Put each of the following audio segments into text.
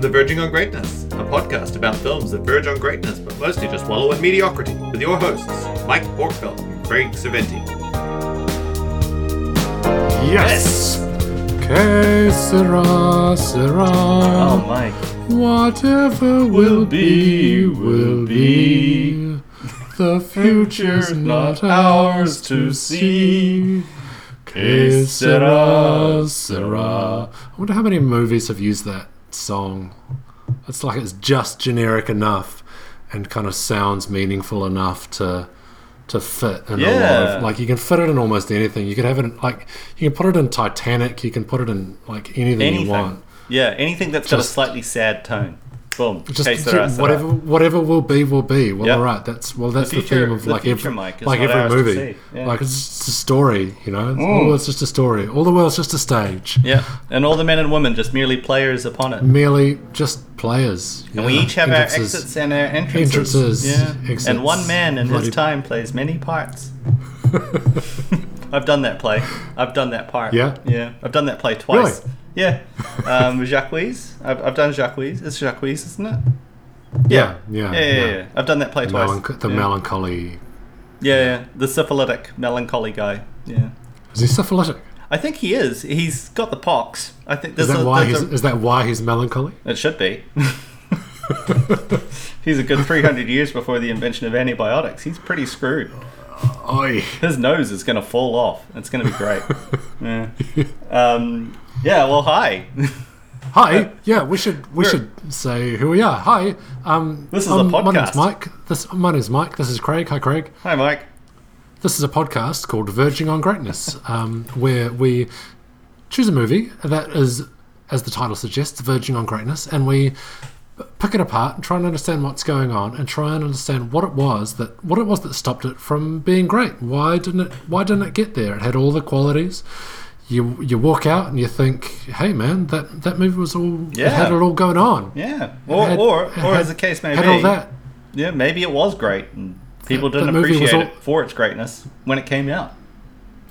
Welcome to Verging on Greatness, a podcast about films that verge on greatness, but mostly just wallow in mediocrity, with your hosts, Mike Borkfeld and Craig Saventi. Yes! Que sera, sera. Oh, Mike. Whatever will be, will be. The future's not ours to see. Que sera, sera. I wonder how many movies have used that song. It's like it's just generic enough and kind of sounds meaningful enough to to fit in a lot of like you can fit it in almost anything. You could have it in, like you can put it in Titanic. You can put it in like anything, Anything. you want. Yeah, anything that's got a slightly sad tone. Boom. Just Que sera, sera. whatever whatever will be will be. Well, Yep. all right. That's well. That's the, future- theme of the like future, every Mike, like every movie. Yeah. Mm. Like it's a story. You know, it's, all it's just a story. All the world's just a stage. Yeah, and all the men and women just merely players upon it. Merely just players. And we each have our exits and our entrances. Entrances, Yeah. exits. And one man in Bloody- his time plays many parts. I've done that play. I've done that part. Yeah? Yeah. I've done that play twice. Really? Yeah. Um, Jacques. I've, I've done Jacques. It's Jacques, isn't it? Yeah, yeah, Yeah, yeah, yeah. I've done that play The, twice. melanch- the yeah. melancholy. Yeah, yeah, the syphilitic, melancholy guy. Yeah, Is he syphilitic? I think he is. He's got the pox. I think Is there's that a, why there's he's? a- Is that why he's melancholy? It should be. He's a good 300 years before the invention of antibiotics. He's pretty screwed. Oi. His nose is going to fall off. It's going to be great. yeah. Um, yeah. Well, hi. Hi. Yeah, we should we We're- should say who we are. Hi. Um, This is a um, My name's podcast. Mike. This my name's Mike. This is Craig. Hi, Craig. hi, Mike. This is a podcast called Verging on Greatness, um, where we choose a movie that is, as the title suggests, verging on greatness, and we pick it apart and try and understand what's going on and try and understand what it was that what it was that stopped it from being great. Why didn't it? Why didn't it get there? It had all the qualities. You you walk out and you think, hey man, that that movie was all it had it all going on. Yeah. Or, had- or, or had- as the case may had be. all that. Yeah, maybe it was great and people That- didn't that appreciate all- it for its greatness when it came out.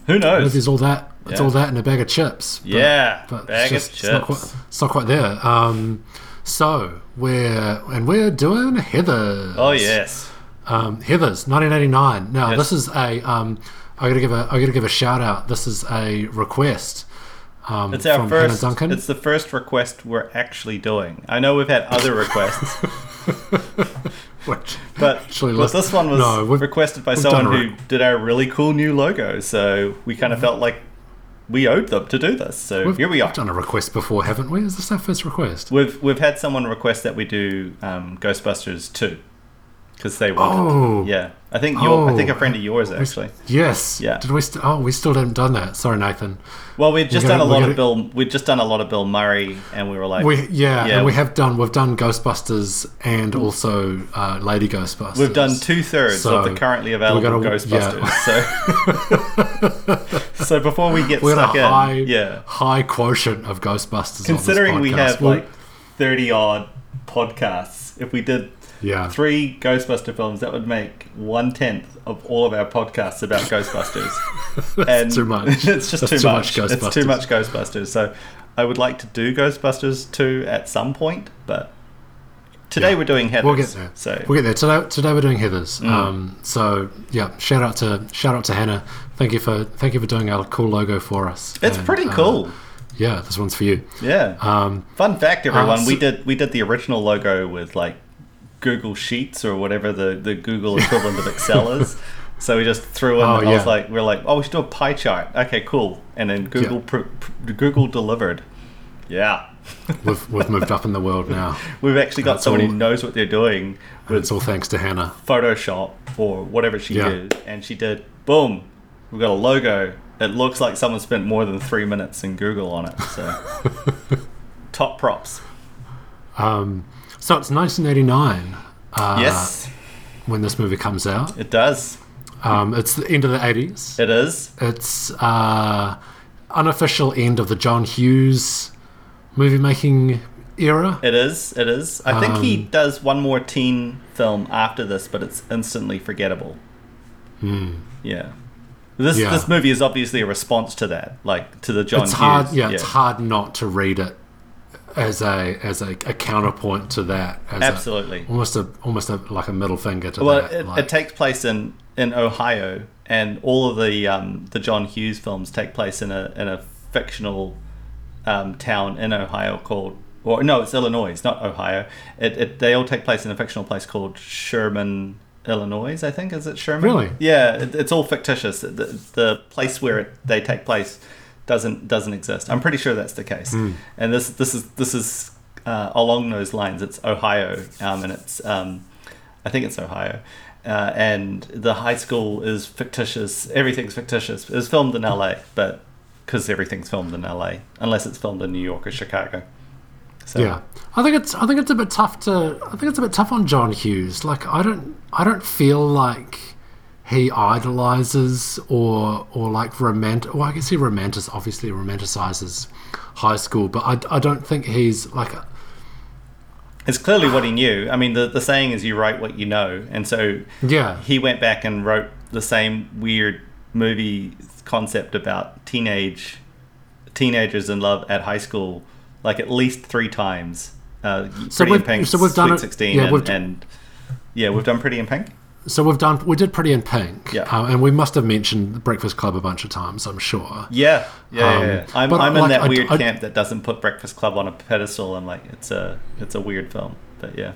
Who knows? Movie's all that. It's Yeah. all that in a bag of chips. but- yeah. but bag it's, of just, it's not chips. quite, it's not quite there. Um, so we're and we're doing Heather. Oh, yes. um, Heather's 1989. Now Yes. this is a um, I gotta give a I gotta give a shout out. This is a request. Um, It's our first. It's the first request we're actually doing. I know we've had other requests, Which- but, Actually, but this one was no, requested by someone who did our really cool new logo. So we kind of felt like we owed them to do this. So we've, here we are. We've done a request before, haven't we? Is this our first request? We've we've had someone request that we do um, Ghostbusters two because they wanted. Oh. Yeah, I think your I think a Oh. friend of yours actually. Yes. Yeah. Did we? St- oh, we still haven't done that. Sorry, Nathan. Well, we've just gotta- done a lot of Bill. We'd just done a lot of Bill Murray, and we were like, We yeah, Yeah. and we have done we've done Ghostbusters and also uh, Lady Ghostbusters. We've done two thirds So, of the currently available gotta- Ghostbusters. So, so before we get We had stuck a in, high yeah, high quotient of Ghostbusters. considering on we podcast. have like thirty odd podcasts, if we did yeah, three Ghostbuster films, that would make one tenth of all of our podcasts about Ghostbusters. and too much. it's just too, too much. much It's too much Ghostbusters. So I would like to do Ghostbusters two at some point, but today Yeah. we're doing Heathers. We'll get there. So We'll get there. Today, today we're doing Heather's. Mm. Um, so yeah, shout out to shout out to Hannah. Thank you for thank you for doing our cool logo for us. it's And, pretty uh, cool. yeah, this one's for you. Yeah. Um, Fun fact, everyone, Uh, we did we did the original logo with like Google Sheets or whatever the, the Google equivalent of Excel is. So we just threw in. Oh, I was like, we are like, oh, we should do a pie chart. Okay, cool. And then Google pr- pr- Google delivered. Yeah, we've we've moved up in the world now. we've actually got someone all- who knows what they're doing it's all thanks to Hannah. Photoshop or whatever she Yeah. used, and she did. Boom, we've got a logo. It looks like someone spent more than three minutes in Google on it. So top props. Um, so it's 1989 uh, yes, when this movie comes out. it does. Um, it's the end of the 80s. It is. It's uh, unofficial end of the John Hughes movie making era. It is. It is. I think he Um, does one more teen film after this, but it's instantly forgettable. Yeah. This Hmm. Yeah. this movie is obviously a response to that, like to the John it's Hughes. hard, yeah, it's hard not to read it as a as a, a counterpoint to that. As a- Absolutely. almost a almost a, like a middle finger to Well, that. it, like- it takes place in, in Ohio, and all of the um, the John Hughes films take place in a in a fictional um, town in Ohio called, or no, it's Illinois, it's not Ohio. It, it they all take place in a fictional place called Sherman, Illinois. I think is it Sherman? Really? Yeah, it, it's all fictitious. The, the place where it, they take place doesn't doesn't exist. I'm pretty sure that's the case. And this this is this is uh, along those lines. It's Ohio, um, and it's um, I think it's Ohio. Uh, and the high school is fictitious. Everything's fictitious. It's filmed in LA, but because everything's filmed in LA, unless it's filmed in New York or Chicago. So, Yeah, I think it's I think it's a bit tough to I think it's a bit tough on John Hughes. Like I don't I don't feel like he idolizes or or like romant. Well, I guess he romantic obviously romanticizes high school, but I, I don't think he's like a, It's clearly what he knew. I mean, the, the saying is you write what you know. And so yeah he went back and wrote the same weird movie concept about teenage teenagers in love at high school like at least three times. Uh, So Pretty in we've- Pink, so we've done Sweet it- 16, yeah, and, we've and yeah, we've done Pretty in Pink. So we've done we did Pretty in Pink, Yeah. um, and we must have mentioned the Breakfast Club a bunch of times. I'm sure. Yeah, yeah, Um, yeah, yeah. I'm, I'm in that I- weird I- camp that doesn't put Breakfast Club on a pedestal. I'm like, it's a it's a weird film, but yeah,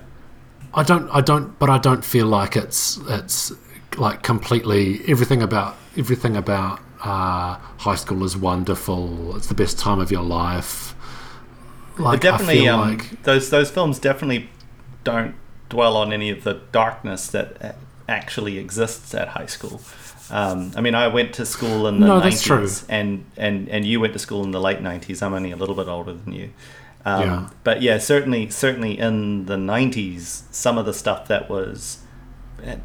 I don't, I don't, but I don't feel like it's it's like completely everything about everything about uh, high school is wonderful. It's the best time of your life. Like but definitely, I feel um, like those those films definitely don't dwell on any of the darkness that actually exists at high school. Um, I mean, I went to school in the No, 90s, and, and and you went to school in the late 90s. I'm only a little bit older than you. Um, Yeah. But yeah, certainly, certainly in the 90s, some of the stuff that was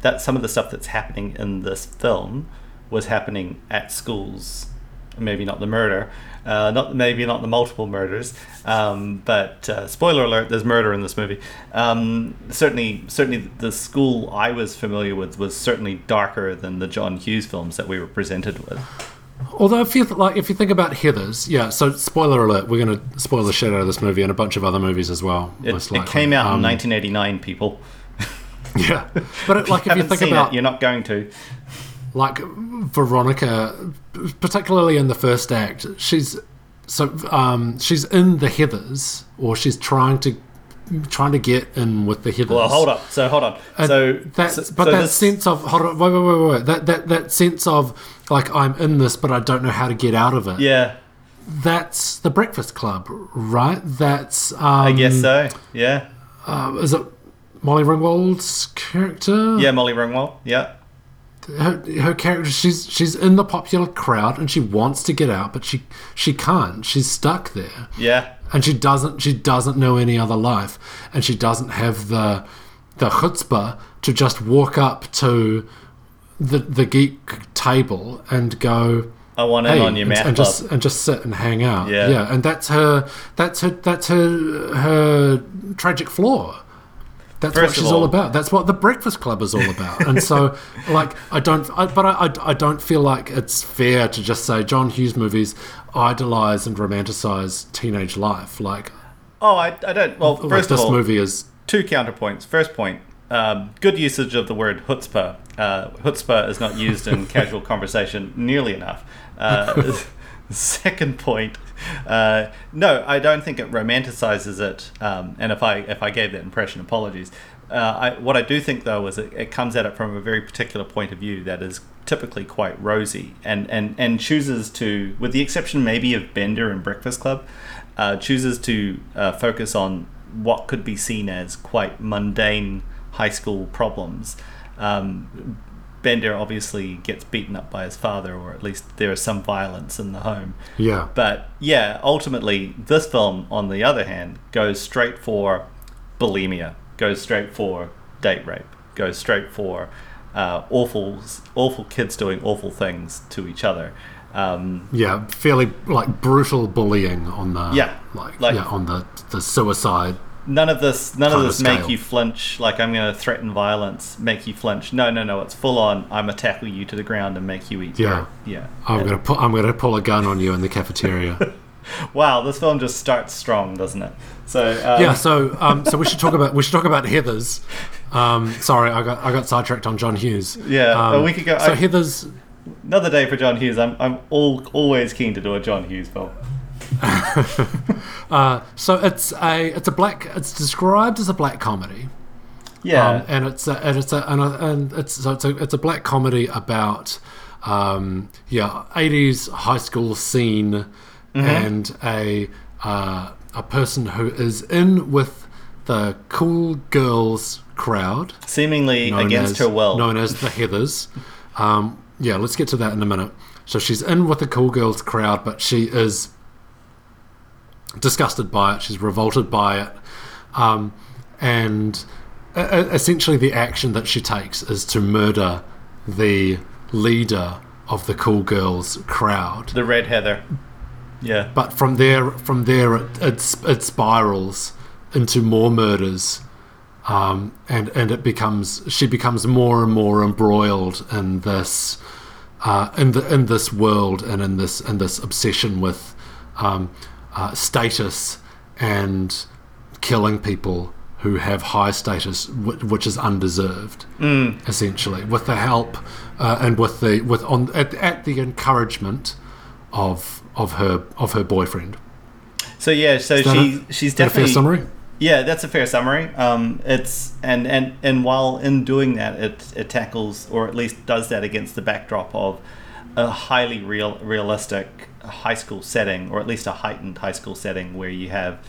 that some of the stuff that's happening in this film was happening at schools. Maybe not the murder, uh, not maybe not the multiple murders, um, but uh, spoiler alert: there's murder in this movie. Um, certainly, certainly, the school I was familiar with was certainly darker than the John Hughes films that we were presented with. although if you th- like if you think about Heather's, yeah. So spoiler alert, we're gonna spoil the shit out of this movie and a bunch of other movies as well. It, it came out Um, in 1989. People, Yeah, but it, like if you haven't think about it, you're not going to. Like Veronica, particularly in the first act, she's so um, she's in the Heathers, or she's trying to trying to get in with the Heathers. Well, hold up. So hold on. And so that, so- but so that this- sense of hold on, wait, wait, wait, wait, that that that sense of like I'm in this, but I don't know how to get out of it. yeah, That's the Breakfast Club, right? That's um, I guess so. Yeah, uh, is it Molly Ringwald's character? yeah, Molly Ringwald. Yeah. Her, her character she's she's in the popular crowd and she wants to get out but she she can't. She's stuck there. Yeah, and she doesn't she doesn't know any other life. And she doesn't have the the chutzpah to just walk up to the the geek table and go I want in hey on your math and just and just sit and hang out. Yeah. yeah. And that's her that's her that's her her tragic flaw that's what First of she's all all- about. That's what the Breakfast Club is all about. And so, like, I don't, I, but I, I, I don't feel like it's fair to just say John Hughes movies idolize and romanticize teenage life. Like, oh, I, I don't. Well, like first this of all, movie is. two counterpoints. First point, um, good usage of the word chutzpah. Uh, chutzpah is not used in casual conversation nearly enough. Uh, second point, uh, no, I don't think it romanticizes it. Um, and if I if I gave that impression, apologies. Uh, I, what I do think though is it, it comes at it from a very particular point of view that is typically quite rosy and, and, and chooses to, with the exception maybe of Bender and Breakfast Club, uh, chooses to uh, focus on what could be seen as quite mundane high school problems. Um, Bender obviously gets beaten up by his father, or at least there is some violence in the home. Yeah. But yeah, ultimately, this film, on the other hand, goes straight for bulimia, goes straight for date rape, goes straight for uh, awful, awful kids doing awful things to each other. Um, Yeah, fairly like brutal bullying on the Yeah, like, like- yeah on the the suicide. None of this, none of Kind of this make you flinch. Like I'm going to threaten violence, make you flinch. No, no, no. It's full on. I'm gonna tackle you to the ground and make you eat. Yeah. yeah. I'm gonna pull I'm gonna pull a gun on you in the cafeteria. wow, this film just starts strong, doesn't it? So um, Yeah, so um, so we should talk about we should talk about Heather's. Um, sorry, I got I got sidetracked on John Hughes. Yeah, a week ago, So I- Heather's another day for John Hughes. I'm I'm all, always keen to do a John Hughes film. uh, so it's a it's a black it's described as a black comedy. Yeah, Um, and it's a, and it's a, and, a, and it's so it's a it's a black comedy about um, yeah eighties high school scene and a uh, a person who is in with the cool girls crowd seemingly against as, her will. known as the Heathers. Um, yeah, let's get to that in a minute. So she's in with the cool girls crowd, but she is disgusted by it. She's revolted by it, um, and e- essentially the action that she takes is to murder the leader of the cool girls crowd. the Red Heather. Yeah, But from there, from there, it, it, it spirals into more murders, um, and and it becomes she becomes more and more embroiled in this, uh, in the in this world and in this in this obsession with um, uh, status and killing people who have high status, wh- which is undeserved, essentially, with the help uh, and with the with on at, at the encouragement of of her of her boyfriend. So yeah, so that a- she she's Is that a fair definitely summary? Yeah, that's a fair summary. Um, it's and and and while in doing that, it it tackles or at least does that against the backdrop of a highly real realistic high school setting, or at least a heightened high school setting where you have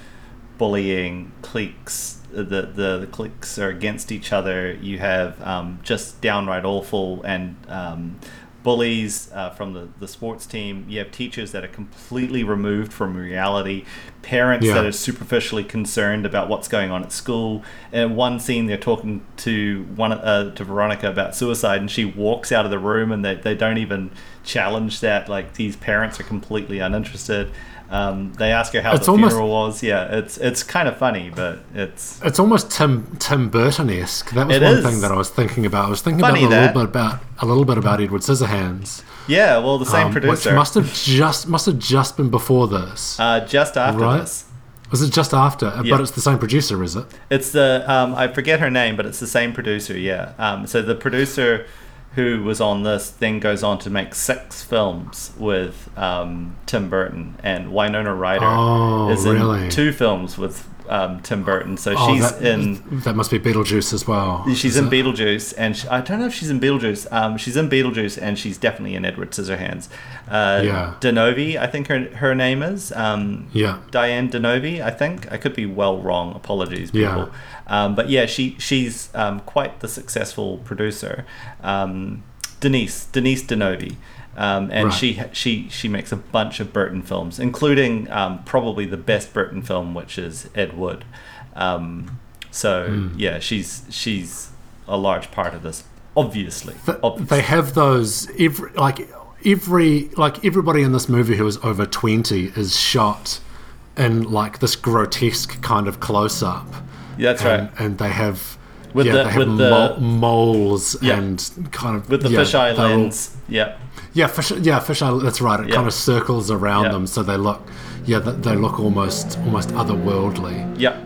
bullying cliques. The, the the cliques are against each other. You have um, just downright awful and um, bullies uh, from the, the sports team. You have teachers that are completely removed from reality, parents Yeah. that are superficially concerned about what's going on at school. And one scene, they're talking to one uh, to Veronica about suicide, and she walks out of the room, and they, they don't even challenge that. Like these parents are completely uninterested. Um, they ask her how It's the almost- funeral was. Yeah, it's it's kind of funny, but it's It's almost Tim Tim Burton esque. That was one is. thing that I was thinking about. I was thinking Funny about a that. little bit about a little bit about Edward Scissorhands, yeah. Well, the same um, which producer. must have just must have just been before this. uh, just after Right. this. was it just after? yeah. But it's the same producer, is it? It's the um, I forget her name, but it's the same producer. Yeah. Um, so the producer who was on this then goes on to make six films with um, Tim Burton and Winona Ryder Oh, is in really? two films with um, Tim Burton. So Oh, she's that, in. That must be Beetlejuice as well. She's in it? Beetlejuice, and she, I don't know if she's in Beetlejuice. Um, she's in Beetlejuice, and she's definitely in Edward Scissorhands. Uh, Yeah. Di Novi, I think her her name is. Um, Yeah. Diane Di Novi, I think. I could be well wrong. Apologies, Yeah. people. Um, but yeah, she she's um, quite the successful producer. Um, Denise Denise Di Novi. Um, and Right. she she she makes a bunch of Burton films, including um, probably the best Burton film, which is Ed Wood. Um, so Hmm. yeah, she's she's a large part of this, obviously. Obviously. they have those every like every like everybody in this movie who is over 20 is shot in like this grotesque kind of close up Yeah, that's and, right. and they have With yeah, the- they have with the- moles Yeah. and kind of With the yeah, fisheye they're all- lens. Yeah. Yeah fish yeah fisheye that's right it Yeah. kind of circles around Yeah. them so they look yeah they, they look almost almost otherworldly Yeah.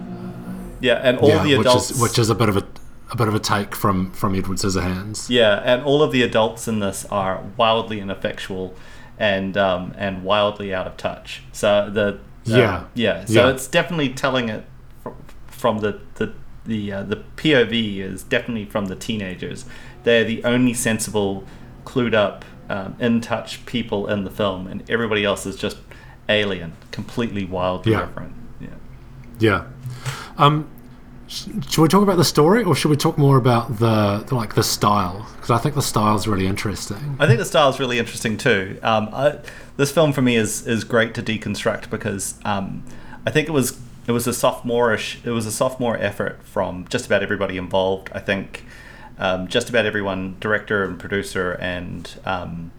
Yeah, and all yeah, the adults which is which is a bit of a a bit of a take from from Edward Scissorhands Yeah, and all of the adults in this are wildly ineffectual and um, and wildly out of touch. So the uh, Yeah. yeah, so Yeah. it's definitely telling it from, from the the the uh, the POV is definitely from the teenagers. They're the only sensible, clued up, um, in touch people in the film, and everybody else is just alien, completely wildly Yeah. different. Yeah. Yeah. Um, sh- should we talk about the story, or should we talk more about the, the like the style? Because I think the style is really interesting. I think the style is really interesting too. Um, I, this film for me is is great to deconstruct because um, I think it was it was a sophomoreish it was a sophomore effort from just about everybody involved. I think um, just about everyone, director and producer and um,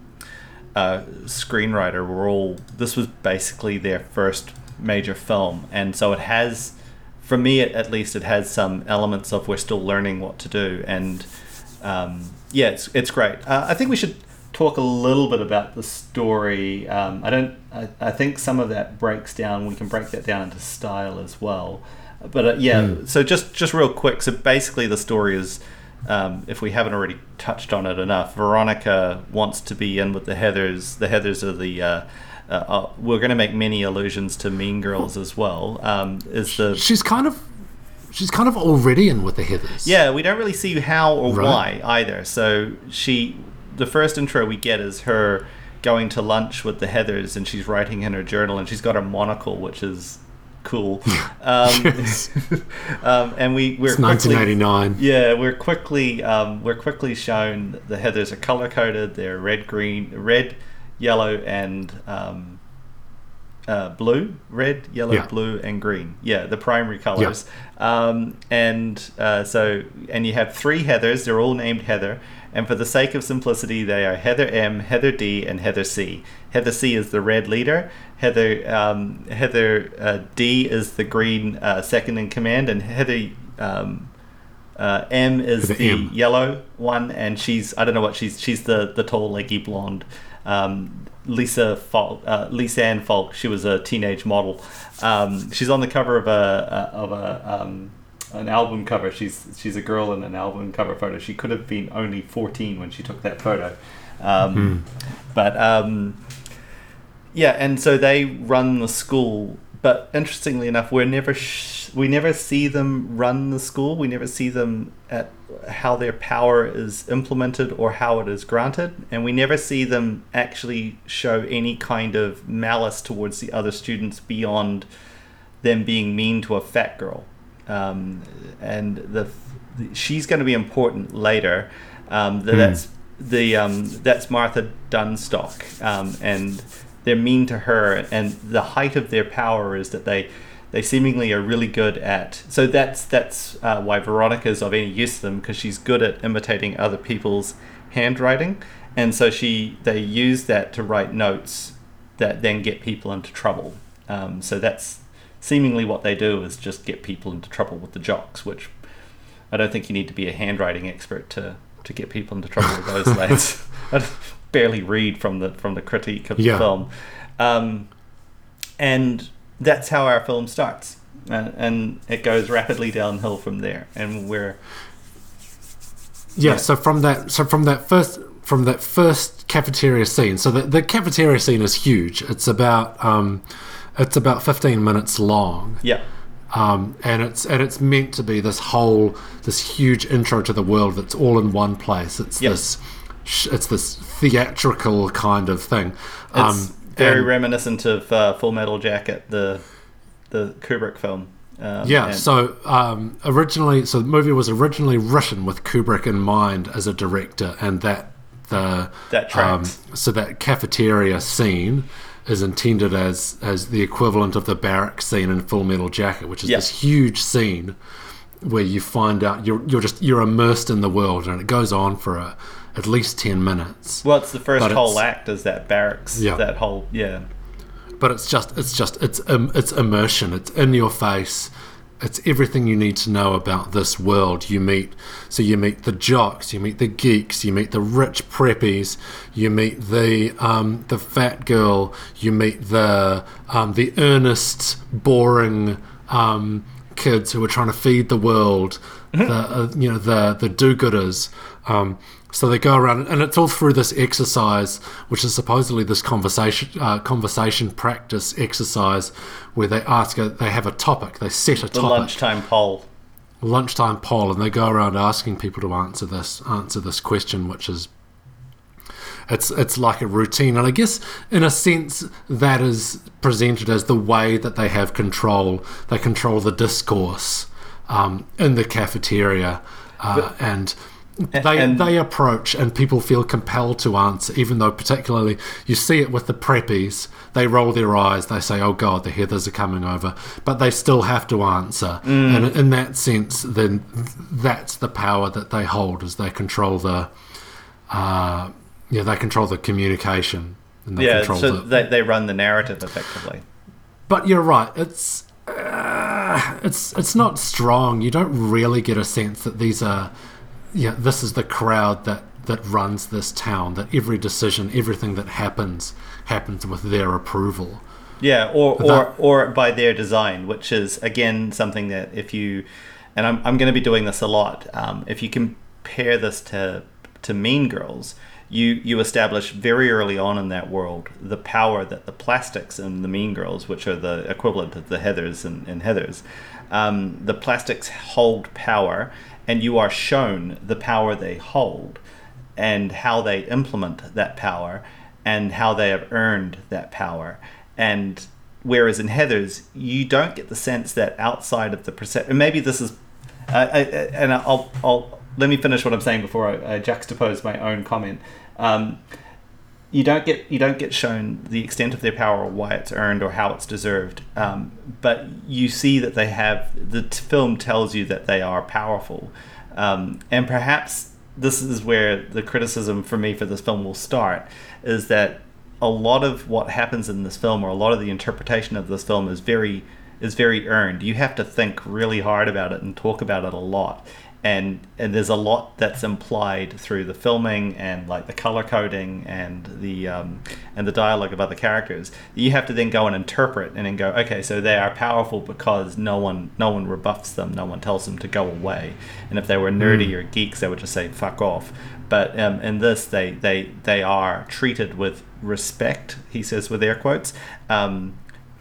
uh, screenwriter, were all. This was basically their first major film, and so it has, for me at, at least, it has some elements of we're still learning what to do, and um, yeah, it's it's great. Uh, I think we should talk a little bit about the story. Um, I don't. I, I think some of that breaks down. We can break that down into style as well. But uh, yeah, so just just real quick. So basically, the story is. Um, if we haven't already touched on it enough, Veronica wants to be in with the Heathers. The Heathers are the. Uh, uh, uh, we're going to make many allusions to Mean Girls as well. Um, is the She's kind of she's kind of already in with the Heathers. yeah, we don't really see how or Right. why either. So she, the first intro we get is her going to lunch with the Heathers, and she's writing in her journal, and she's got a monocle, which is cool. Um, um, and we we're It's quickly, 1989. yeah, we're quickly um, we're quickly shown the Heathers are color coded. They're red, green, red, yellow, and um, uh, blue, red, yellow, Yeah. blue, and green. Yeah, the primary colors. Um, and uh, so, and you have three Heathers. They're all named Heather. And for the sake of simplicity, they are Heather M, Heather D, and Heather C. Heather C is the red leader. Heather um, Heather uh, D is the green uh, second in command, and Heather um, uh, M is Heather the M. yellow one, and she's I don't know what she's she's the the tall leggy blonde. Um, Lisa Falk, uh, Lisanne Falk. She was a teenage model. Um, she's on the cover of a, of a um, an album cover. She's she's a girl in an album cover photo. She could have been only fourteen when she took that photo, um, but um, yeah. And so they run the school. But interestingly enough, we're never sh- we never see them run the school. We never see them at how their power is implemented or how it is granted, and we never see them actually show any kind of malice towards the other students beyond them being mean to a fat girl. Um, and the she's going to be important later. Um, the, That's the um, that's Martha Dunnstock, um, and they're mean to her. And the height of their power is that they they seemingly are really good at. So that's that's uh, why Veronica's of any use to them because she's good at imitating other people's handwriting, and so she they use that to write notes that then get people into trouble. Um, so that's seemingly what they do is just get people into trouble with the jocks, which I don't think you need to be a handwriting expert to, to get people into trouble with those lads. Barely read from the from the critique of Yeah. the film, um, and that's how our film starts, and, and it goes rapidly downhill from there. And we're Yeah, Yeah. so from that so from that first from that first cafeteria scene. So the, the cafeteria scene is huge. It's about um it's about 15 minutes long. yeah, Um, and it's and it's meant to be this whole this huge intro to the world that's all in one place. It's Yep. this it's this theatrical kind of thing. it's Um, very and- reminiscent of uh, Full Metal Jacket, the the Kubrick film. Um, Yeah, and- so um, originally, so the movie was originally written with Kubrick in mind as a director, and that the That um, tracks. so that cafeteria scene is intended as as the equivalent of the barrack scene in Full Metal Jacket, which is this huge scene where you find out you're you're just you're immersed in the world, and it goes on for a, at least ten minutes. well, it's the first but whole act is that barracks. Yeah. that whole yeah. but it's just it's just it's um, it's immersion it's in your face it's everything you need to know about this world you meet so you meet the jocks you meet the geeks you meet the rich preppies you meet the um, the fat girl you meet the um, the earnest boring um, kids who are trying to feed the world the uh, you know the the do-gooders um, so they go around, and it's all through this exercise, which is supposedly this conversation uh, conversation practice exercise, where they ask, a, they have a topic, they set a The topic, lunchtime poll. lunchtime poll, and they go around asking people to answer this answer this question, which is it's it's like a routine, and I guess in a sense that is presented as the way that they have control. They control the discourse um, in the cafeteria, uh, and. They, and- they approach and people feel compelled to answer, even though particularly you see it with the preppies. They roll their eyes, they say, "Oh God, the Heathers are coming over," but they still have to answer. And in that sense, then that's the power that they hold, as they control the, uh, yeah, they control the communication. And they Yeah, control so the, they, they run the narrative effectively. but you're right. It's uh, it's it's not strong. You don't really get a sense that these are, yeah, this is the crowd that that runs this town. That every decision, everything that happens, happens with their approval. Yeah, or or, That- or by their design, which is again something that if you, and I'm, I'm going to be doing this a lot. Um, if you compare this to to Mean Girls, you you establish very early on in that world the power that the plastics in the Mean Girls, which are the equivalent of the Heathers and, and Heathers, um, the plastics hold power, and you are shown the power they hold, and how they implement that power, and how they have earned that power and whereas in Heather's, you don't get the sense that outside of the perception, and maybe this is, uh, I, I, and I'll, I'll let me finish what I'm saying before I, I juxtapose my own comment. Um, you don't get you don't get shown the extent of their power or why it's earned or how it's deserved, um, but you see that they have. The t- film tells you that they are powerful, um, and perhaps this is where the criticism for me for this film will start, is that a lot of what happens in this film or a lot of the interpretation of this film is very is very earned. You have to think really hard about it and talk about it a lot. And and there's a lot that's implied through the filming and like the color coding and the um, and the dialogue of other characters. You have to then go and interpret and then go, okay, so they are powerful because no one no one rebuffs them, no one tells them to go away. And if they were nerdy or geeks, they would just say fuck off. But um, in this, they, they they are treated with respect. He says with air quotes. Um,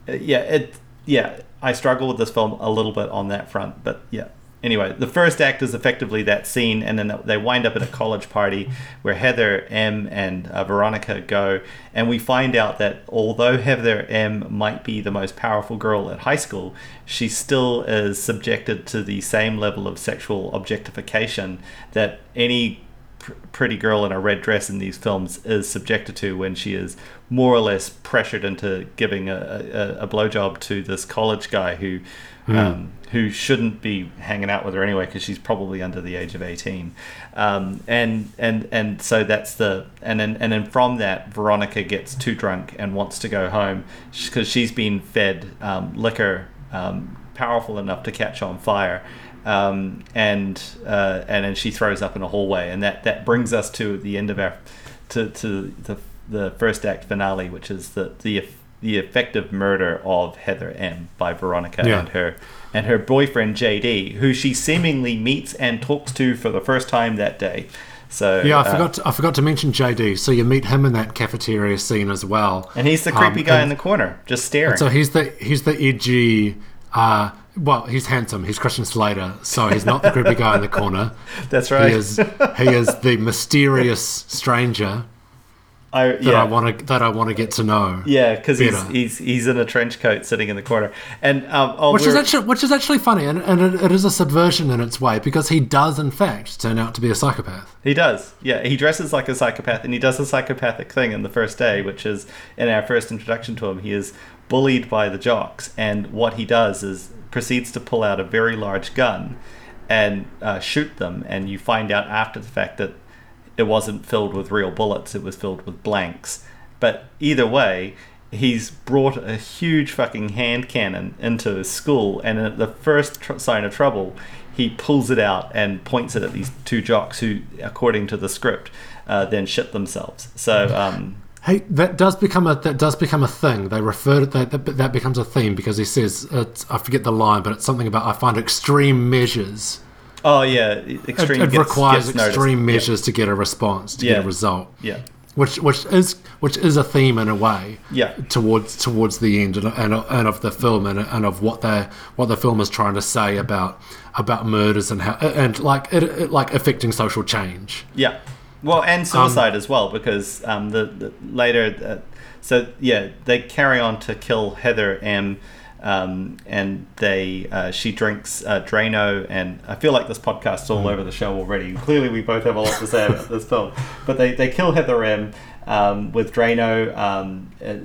yeah, it yeah. I struggle with this film a little bit on that front, but yeah. Anyway, the first act is effectively that scene, and then they wind up at a college party where Heather M and uh, Veronica go, and we find out that although Heather M might be the most powerful girl at high school, she still is subjected to the same level of sexual objectification that any pr- pretty girl in a red dress in these films is subjected to when she is more or less pressured into giving a, a, a blowjob to this college guy who um, who shouldn't be hanging out with her anyway because she's probably under the age of 18 um, and and and so that's the and then and then from that Veronica gets too drunk and wants to go home because she's been fed um, liquor um, powerful enough to catch on fire um, and uh, and then she throws up in a hallway, and that that brings us to the end of our to, to the the first act finale, which is the the the effective murder of Heather M by Veronica Yeah. and her and her boyfriend JD, who she seemingly meets and talks to for the first time that day. So Yeah, I uh, forgot. To, I forgot to mention JD. So you meet him in that cafeteria scene as well. and he's the Um, creepy guy in the corner, just staring. So he's the he's the edgy. Uh, well, he's handsome. He's Christian Slater, so he's not the creepy guy in the corner. That's right. He is he is the mysterious stranger I, that. I want to that I want to get to know. Yeah, because he's, he's he's in a trench coat sitting in the corner, and um, oh, Which is actually which is actually funny, and, and it, it is a subversion in its way because he does in fact turn out to be a psychopath. He does. Yeah, he dresses like a psychopath and he does a psychopathic thing in the first day, which is in our first introduction to him. He is bullied by the jocks, and what he does is proceeds to pull out a very large gun and uh, shoot them. And you find out after the fact that it wasn't filled with real bullets, it was filled with blanks. But either way, he's brought a huge fucking hand cannon into his school, and at the first tr- sign of trouble, he pulls it out and points it at these two jocks who, according to the script, uh, then shit themselves. So, um, Hey, that does become a that does become a thing. They refer to that that, that becomes a theme because he says it's, I forget the line, but it's something about I find extreme measures. oh yeah, It, extreme. it gets- requires gets noticed. extreme measures to get a response, to get a result. Yeah, which which is which is a theme in a way. Yeah. Towards towards the end and, and, and of the film and, and of what they what the film is trying to say about about murders and how and like it, it like affecting social change. yeah. Well, and suicide as well because um, the, the later. Uh, so yeah, they carry on to kill Heather M. Um, and they uh, she drinks uh, Drano, and I feel like this podcast's all over the show already. Clearly, we both have a lot to say about this film, but they, they kill Heather M um, with Drano. Um, uh,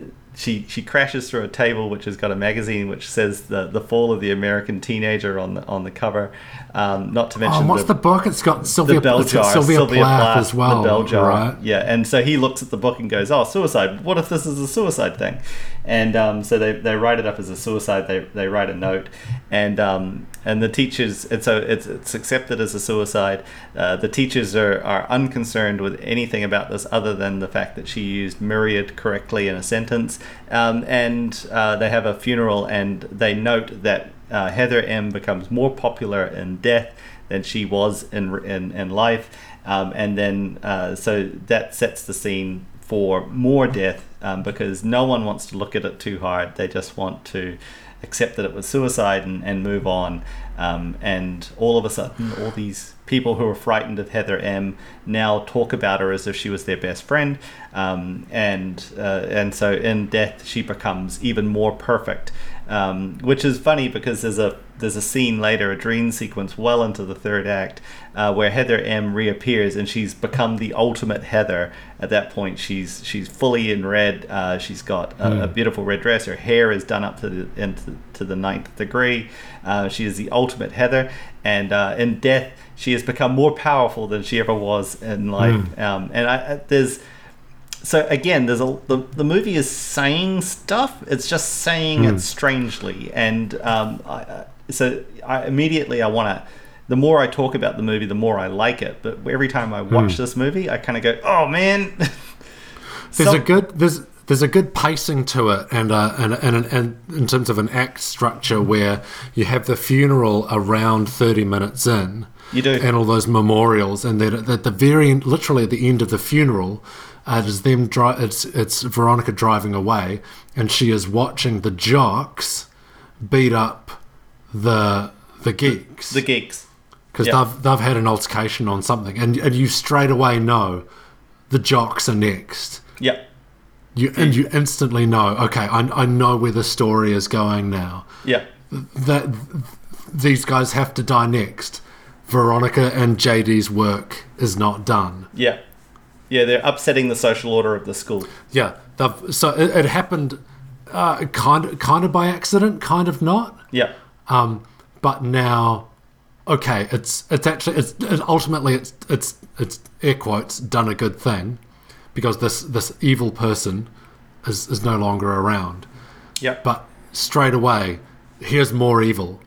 she she crashes through a table which has got a magazine which says the the fall of the American teenager on the on the cover. Um, not to Oh, mention and what's the, book? It's got Sylvia, the bell jar, Sylvia, Plath, as well, the bell jar. right? Yeah, and so he looks at the book and goes, "Oh, suicide. What if this is a suicide thing?" And um, so they, they write it up as a suicide. They, they write a note, and um, and the teachers and so it's it's accepted as a suicide. Uh, the teachers are, are unconcerned with anything about this other than the fact that she used myriad correctly in a sentence. Um, and uh, they have a funeral, and they note that uh, Heather M becomes more popular in death than she was in in, in life. Um, and then uh, so that sets the scene for more death um, because no one wants to look at it too hard. They just want to accept that it was suicide and, and move on. Um, and all of a sudden, all these people who were frightened of Heather M now talk about her as if she was their best friend. Um, and uh, and so in death, she becomes even more perfect. Um, which is funny because there's a there's a scene later, a dream sequence well into the third act, uh, where Heather M reappears and she's become the ultimate Heather. At that point, she's she's fully in red. Uh, she's got a, a beautiful red dress. Her hair is done up to the into to the ninth degree. Uh, she is the ultimate Heather, and uh, in death, she has become more powerful than she ever was in life. Um, and I, there's so again there's a the, the movie is saying stuff it's just saying it strangely. And um, I, so I immediately I want to the more I talk about the movie the more I like it. But every time I watch this movie I kind of go oh man. There's So- a good there's there's a good pacing to it, and uh, and, and and in terms of an act structure where you have the funeral around thirty minutes in, You do. and all those memorials, and then at the very literally at the end of the funeral, uh, it is them dri- it's it's Veronica driving away, and she is watching the jocks beat up the the geeks the geeks because Yeah. they've they've had an altercation on something, and and you straight away know the jocks are next. yep You and you instantly know. Okay, I, I know where the story is going now. yep That these guys have to die next. Veronica and JD's work is not done. yeah yeah they're upsetting the social order of the school Yeah, so it, it happened uh, kind of kind of by accident, kind of not. Yeah. Um, but now, okay, it's it's actually it's it, ultimately it's it's it's air quotes done a good thing because this this evil person is is no longer around. yep But straight away, here's more evil.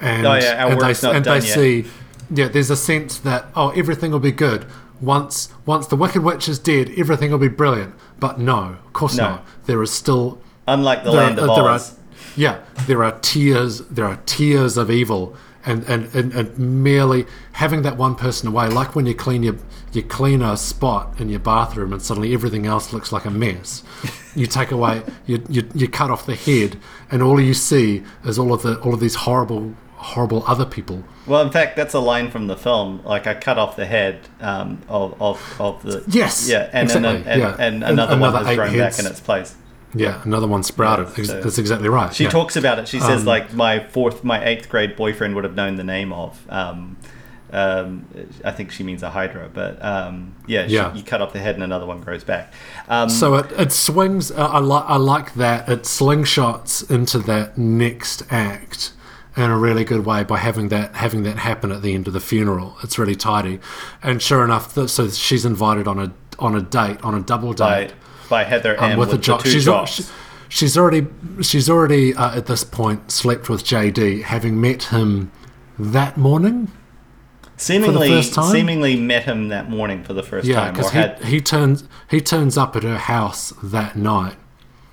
And, Oh, yeah, our and they, not and done they yet. see, yeah, there's a sense that oh, everything will be good once once the Wicked Witch is dead, everything will be brilliant. But no, of course No. not. There is still unlike the there land are, of uh, are- Oz yeah, there are tiers. There are tiers of evil, and, and, and, and merely having that one person away, like when you clean your you clean a spot in your bathroom, and suddenly everything else looks like a mess. You take away, you, you you cut off the head, and all you see is all of the all of these horrible horrible other people. Well, in fact, that's a line from the film. Like I cut off the head um, of, of of the Yes, yeah, and exactly, and, yeah. and And another, another one has grown heads. back in its place. Yeah, another one sprouted. Yeah, so- That's exactly right. She yeah. talks about it. She says Um, like my fourth, my eighth grade boyfriend would have known the name of. Um, um, I think she means a hydra, but um, yeah, she- Yeah. you cut off the head and another one grows back. Um, So it, it swings. Uh, I like I like that it slingshots into that next act in a really good way by having that having that happen at the end of the funeral. It's really tidy, and sure enough, th- so she's invited on a on a date on a double date by Heather um, with, with, a jock. the She's, she, she's already she's already uh, at this point slept with JD, having met him that morning. seemingly seemingly met him that morning for the first Yeah, time, or because had he, he turns he turns up at her house that night.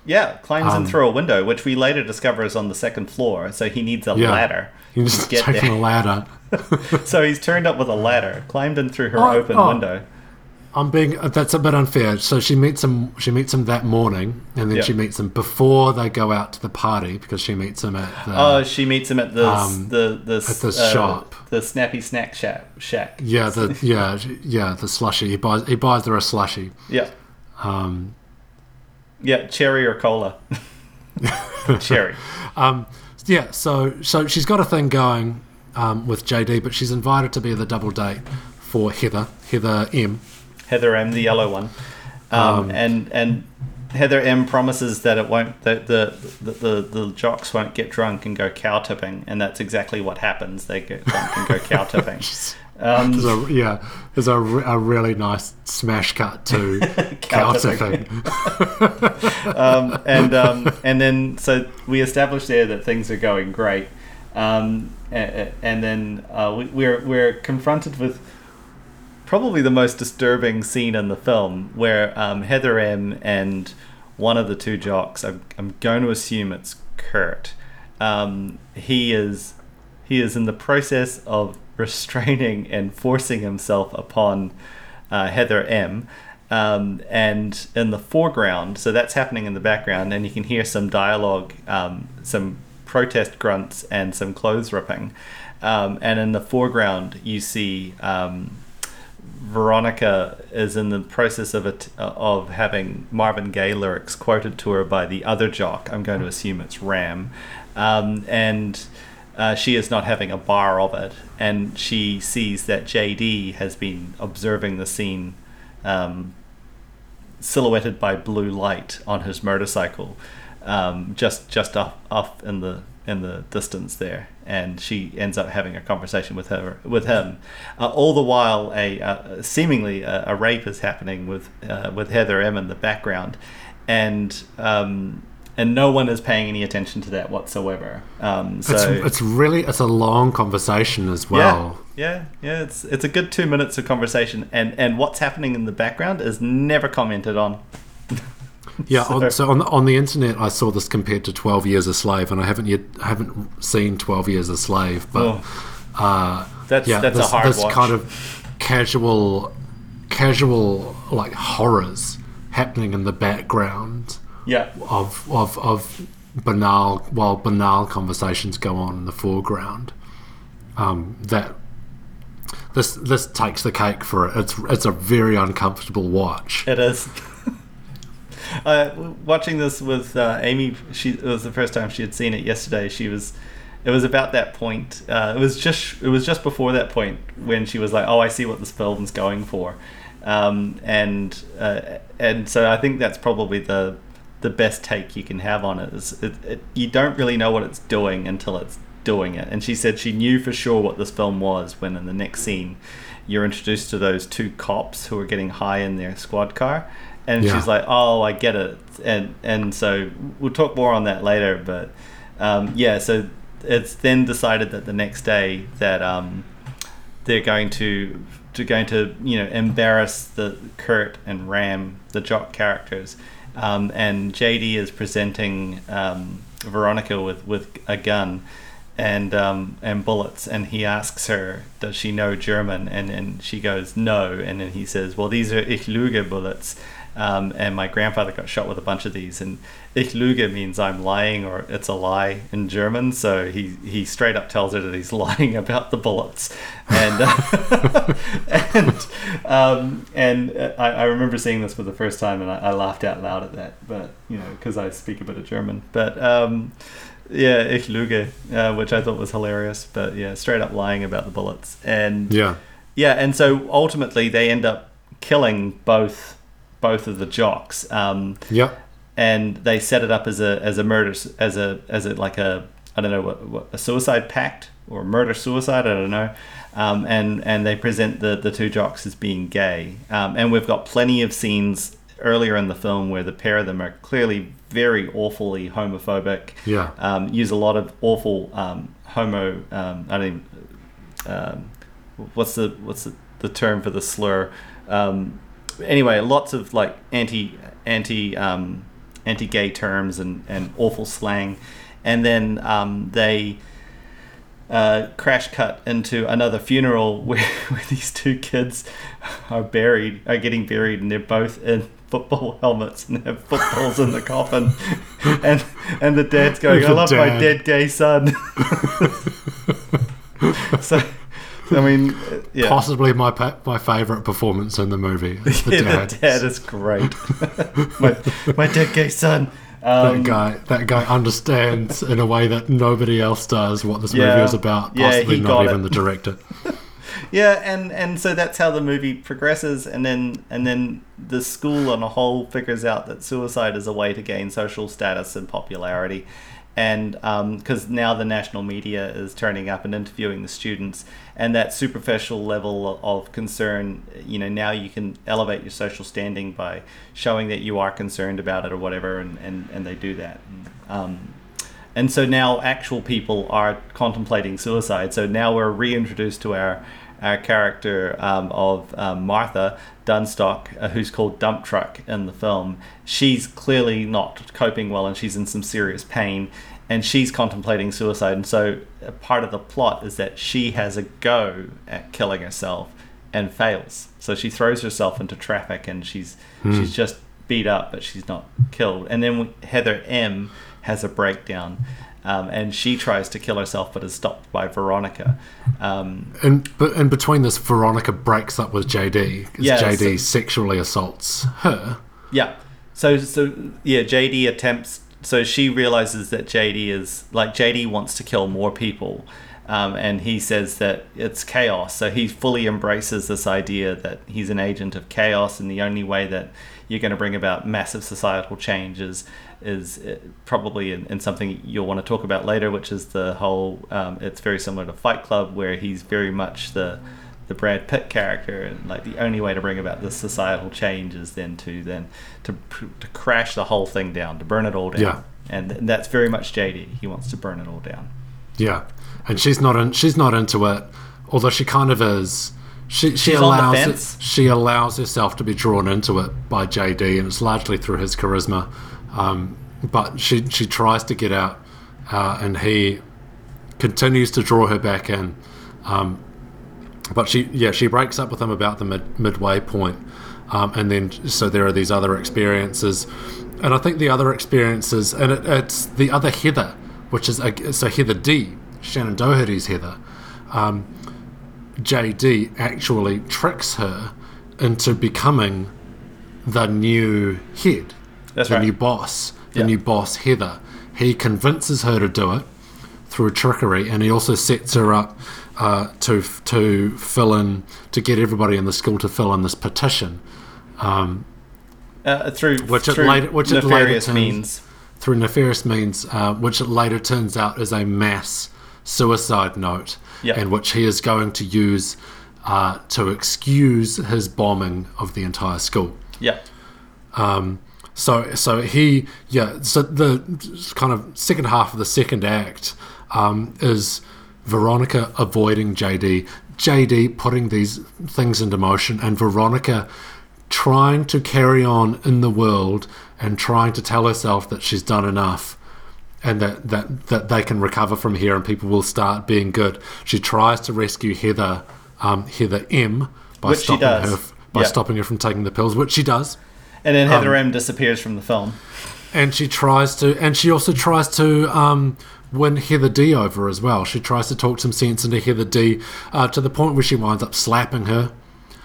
Yeah climbs Um, in through a window, which we later discover is on the second floor. So he needs a Yeah. ladder. He's to just get taking there. a ladder. So he's turned up with a ladder, climbed in through her Oh, open oh. window. I'm being that's a bit unfair. So she meets him. She meets him that morning, and then Yeah. she meets him before they go out to the party because she meets him at the Oh, she meets him at the um, the the at the uh, shop. the Snappy Snack Shack. Shack. yeah the yeah yeah the slushy. He buys he buys her a slushy. Yeah, Um, yeah, cherry or cola. cherry. um, yeah. So so she's got a thing going um, with JD, but she's invited to be the double date for Heather Heather M. Heather M, the yellow one. Um, Um, and and Heather M promises that it won't that the the, the the jocks won't get drunk and go cow tipping, and that's exactly what happens. They get drunk and go cow tipping. Um, There's a, yeah, there's a, a really nice smash cut to Cow counter tipping. thing. um, and um, and then so we established there that things are going great, um, and, and then uh, we, we're we're confronted with probably the most disturbing scene in the film, where um, Heather M and one of the two jocks, I'm, I'm going to assume it's Kurt, um, he is he is in the process of restraining and forcing himself upon uh, Heather M. Um, and in the foreground, so that's happening in the background, and you can hear some dialogue, um, some protest grunts, and some clothes ripping. Um, and in the foreground, you see um, Veronica is in the process of it of having Marvin Gaye lyrics quoted to her by the other jock. I'm going to assume it's Ram, um, and uh, she is not having a bar of it, and she sees that JD has been observing the scene, um, silhouetted by blue light on his motorcycle, um, just just off off in the in the distance there, and she ends up having a conversation with her with him. Uh, all the while, a uh, seemingly a, a rape is happening with uh, with Heather M in the background, and um, and no one is paying any attention to that whatsoever. Um, so It's, it's really it's a long conversation as well. yeah, yeah, yeah. It's it's a good two minutes of conversation, and and what's happening in the background is never commented on. Yeah, So- on, so on the, on the internet, I saw this compared to Twelve Years a Slave, and I haven't yet I haven't seen Twelve Years a Slave, but uh, That's yeah, that's this, a hard this kind of casual, casual like horrors happening in the background yeah, of of of banal while banal conversations go on in the foreground. Um, that this this takes the cake for it. It's it's a very uncomfortable watch. It is. uh, watching this with uh, Amy, she it was the first time she had seen it yesterday. She was, it was about that point. Uh, it was just it was just before that point when she was like, "Oh, I see what this film's going for," um, and uh, and so I think that's probably the the best take you can have on it. Is it, it, you don't really know what it's doing until it's doing it. And she said she knew for sure what this film was when in the next scene you're introduced to those two cops who are getting high in their squad car and Yeah. she's like oh i get it and and so we'll talk more on that later but um, yeah so it's then decided that the next day that um, they're going to to going to you know embarrass the Kurt and Ram the jock characters um, and JD is presenting um, Veronica with with a gun and um, and bullets. And he asks her does she know German? And and she goes no. And then he says well these are Ich lüge bullets. Um, and my grandfather got shot with a bunch of these. And Ich lüge means I'm lying or it's a lie in German so he he straight up tells her that he's lying about the bullets and uh, and um, and uh, I, I remember seeing this for the first time and I, I laughed out loud at that but you know because I speak a bit of German but um, yeah, ich lüge, uh, which I thought was hilarious. But yeah, straight up lying about the bullets. And Yeah, yeah, and so ultimately they end up killing both both of the jocks. Um, yeah, and they set it up as a as a murder as a as a like a I don't know what, what a suicide pact or murder suicide I don't know. Um, and and they present the the two jocks as being gay. Um, and we've got plenty of scenes earlier in the film where the pair of them are clearly very awfully homophobic yeah. um, use a lot of awful um, homo. Um, I don't even. Um, what's the what's the, the term for the slur? Um, anyway, lots of like anti anti um, anti gay terms and and awful slang, and then um, they. Uh, crash cut into another funeral where, where these two kids are buried, are getting buried, and they're both in football helmets and have footballs in the coffin, and and the dad's going, "I The love my dead gay son." so, I mean, yeah, Possibly my pa- my favorite performance in the movie. The yeah, dad. the dad is great. my my dead gay son. Um, that guy, that guy understands in a way that nobody else does what this movie is about. Possibly not even it. the director. yeah, and and so that's how the movie progresses, and then and then the school on a whole figures out that suicide is a way to gain social status and popularity, and because um, now the national media is turning up and interviewing the students, and that superficial level of concern, you know, now you can elevate your social standing by showing that you are concerned about it or whatever, and and, and they do that. Um, and so now actual people are contemplating suicide. So now we're reintroduced to our our character um, of um, Martha Dunnstock, uh, who's called Dump Truck in the film. She's clearly not coping well, and she's in some serious pain, and she's contemplating suicide. And so part of the plot is that she has a go at killing herself and fails. So she throws herself into traffic, and she's hmm. she's just beat up, but she's not killed. And then Heather M has a breakdown. Um, and she tries to kill herself, but is stopped by Veronica. Um, and but and between this, Veronica breaks up with JD because yeah, JD so, sexually assaults her. Yeah. So so yeah, JD attempts. So she realizes that JD is like JD wants to kill more people, um, and he says that it's chaos. So he fully embraces this idea that he's an agent of chaos, and the only way that you're going to bring about massive societal changes is is uh, probably in, in, something you'll want to talk about later, which is the whole. Um, it's very similar to Fight Club, where he's very much the the Brad Pitt character, and like the only way to bring about this societal change is then to then to to crash the whole thing down, to burn it all down. Yeah. And, and that's very much JD. He wants to burn it all down. Yeah, and she's not in, she's not into it, although she kind of is. She, she allows it, she allows herself to be drawn into it by JD, and it's largely through his charisma. Um, but she she tries to get out, uh, and he continues to draw her back in. Um, but she yeah she breaks up with him about the mid, midway point, um, and then so there are these other experiences, and I think the other experiences and it, it's the other Heather, which is a, so Heather D, Shannen Doherty's Heather. Um, JD actually tricks her into becoming the new head that's the right. new boss, the new boss Heather. He convinces her to do it through trickery, and he also sets her up uh, to to fill in to get everybody in the school to fill in this petition. Um, uh, through which through it later, which nefarious it later turns, means. Through nefarious means, uh, which it later turns out is a mass suicide note, yep. and which he is going to use uh, to excuse his bombing of the entire school. Yeah. Um, so so he yeah. So the kind of second half of the second act um, is Veronica avoiding JD, JD putting these things into motion, and Veronica trying to carry on in the world and trying to tell herself that she's done enough and that, that, that they can recover from here and people will start being good. She tries to rescue Heather um, Heather M by which stopping her by yep. stopping her from taking the pills, which she does. And then Heather um, M disappears from the film. And she tries to, and she also tries to um, win Heather D over as well. She tries to talk some sense into Heather D uh, to the point where she winds up slapping her.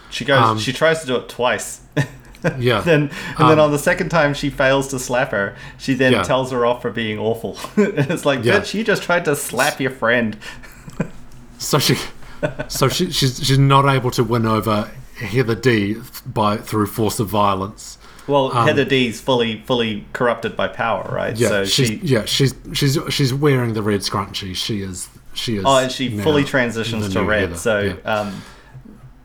She goes. Um, she tries to do it twice. yeah. then and then um, on the second time she fails to slap her. She then yeah. tells her off for being awful. it's like, yeah. bitch, you just tried to slap your friend. so she, so she, she's she's not able to win over Heather D by through force of violence. Well, um, Heather D's fully fully corrupted by power, right? Yeah, so she's, she, yeah, she's she's she's wearing the red scrunchie. She is she is. Oh, and she fully transitions to red. Heather. So yeah. um,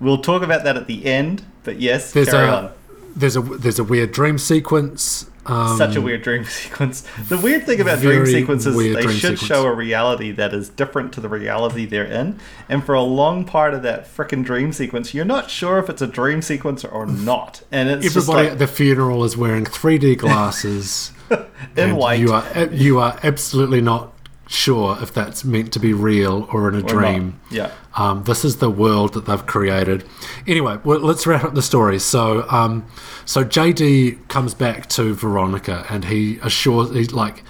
we'll talk about that at the end. But yes, there's carry a, on. There's a there's a weird dream sequence um, Such a weird dream sequence. The weird thing about dream sequences is they should sequence. show a reality that is different to the reality they're in. And for a long part of that freaking dream sequence, you're not sure if it's a dream sequence or not. And it's everybody like, at the funeral is wearing 3D glasses in white. You are you are absolutely not sure if that's meant to be real or in a or dream. Not. Yeah. Um, this is the world that they've created. Anyway, well, let's wrap up the story. So, um, so JD comes back to Veronica, and he assures he's like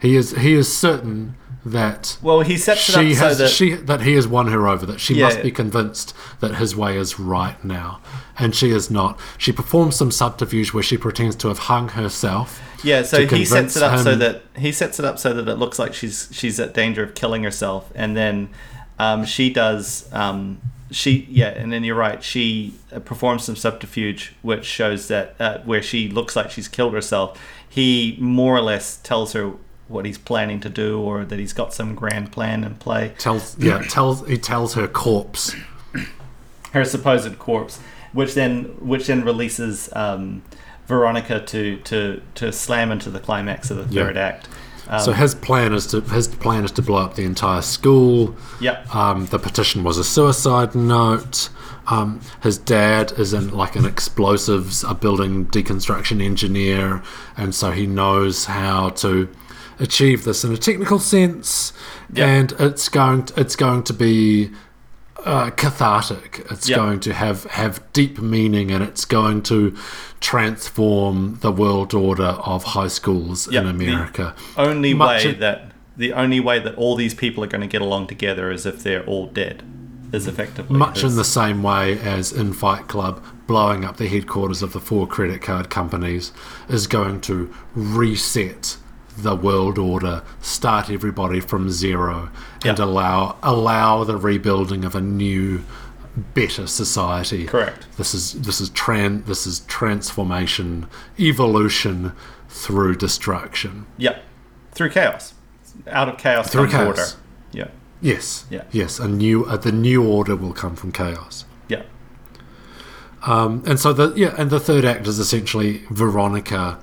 he is he is certain that well he sets it up has, so that she that he has won her over that she yeah. must be convinced that his way is right now and she is not she performs some subterfuge where she pretends to have hung herself yeah so he sets it up so that he sets it up so that it looks like she's she's at danger of killing herself and then um, she does um, she yeah, and then you're right. She uh, performs some subterfuge, which shows that uh, where she looks like she's killed herself. He more or less tells her what he's planning to do, or that he's got some grand plan in play. Tells yeah, tells he tells her corpse. Her supposed corpse, which then which then releases um, Veronica to to to slam into the climax of the Yeah. third act. Um, So his plan is to his plan is to blow up the entire school. Yep. Um, the petition was a suicide note. Um, his dad is in like an explosives, a building deconstruction engineer, and so he knows how to achieve this in a technical sense. Yep. And it's going to, it's going to be uh, cathartic. It's Yep. going to have have deep meaning, and it's going to transform the world order of high schools Yep. in The- America. only Much way that the only way that all these people are going to get along together is if they're all dead. Is effectively Much in the same way as in Fight Club, blowing up the headquarters of the four credit card companies is going to reset the world order, start everybody from zero, and Yeah. allow allow the rebuilding of a new, better society. Correct. This is this is tran this is transformation, evolution through destruction. yeah through chaos, out of chaos Through chaos. order. Yeah, Yes. Yeah. Yes. A new uh, the new order will come from chaos. yeah, Um, and so the yeah, and the third act is essentially Veronica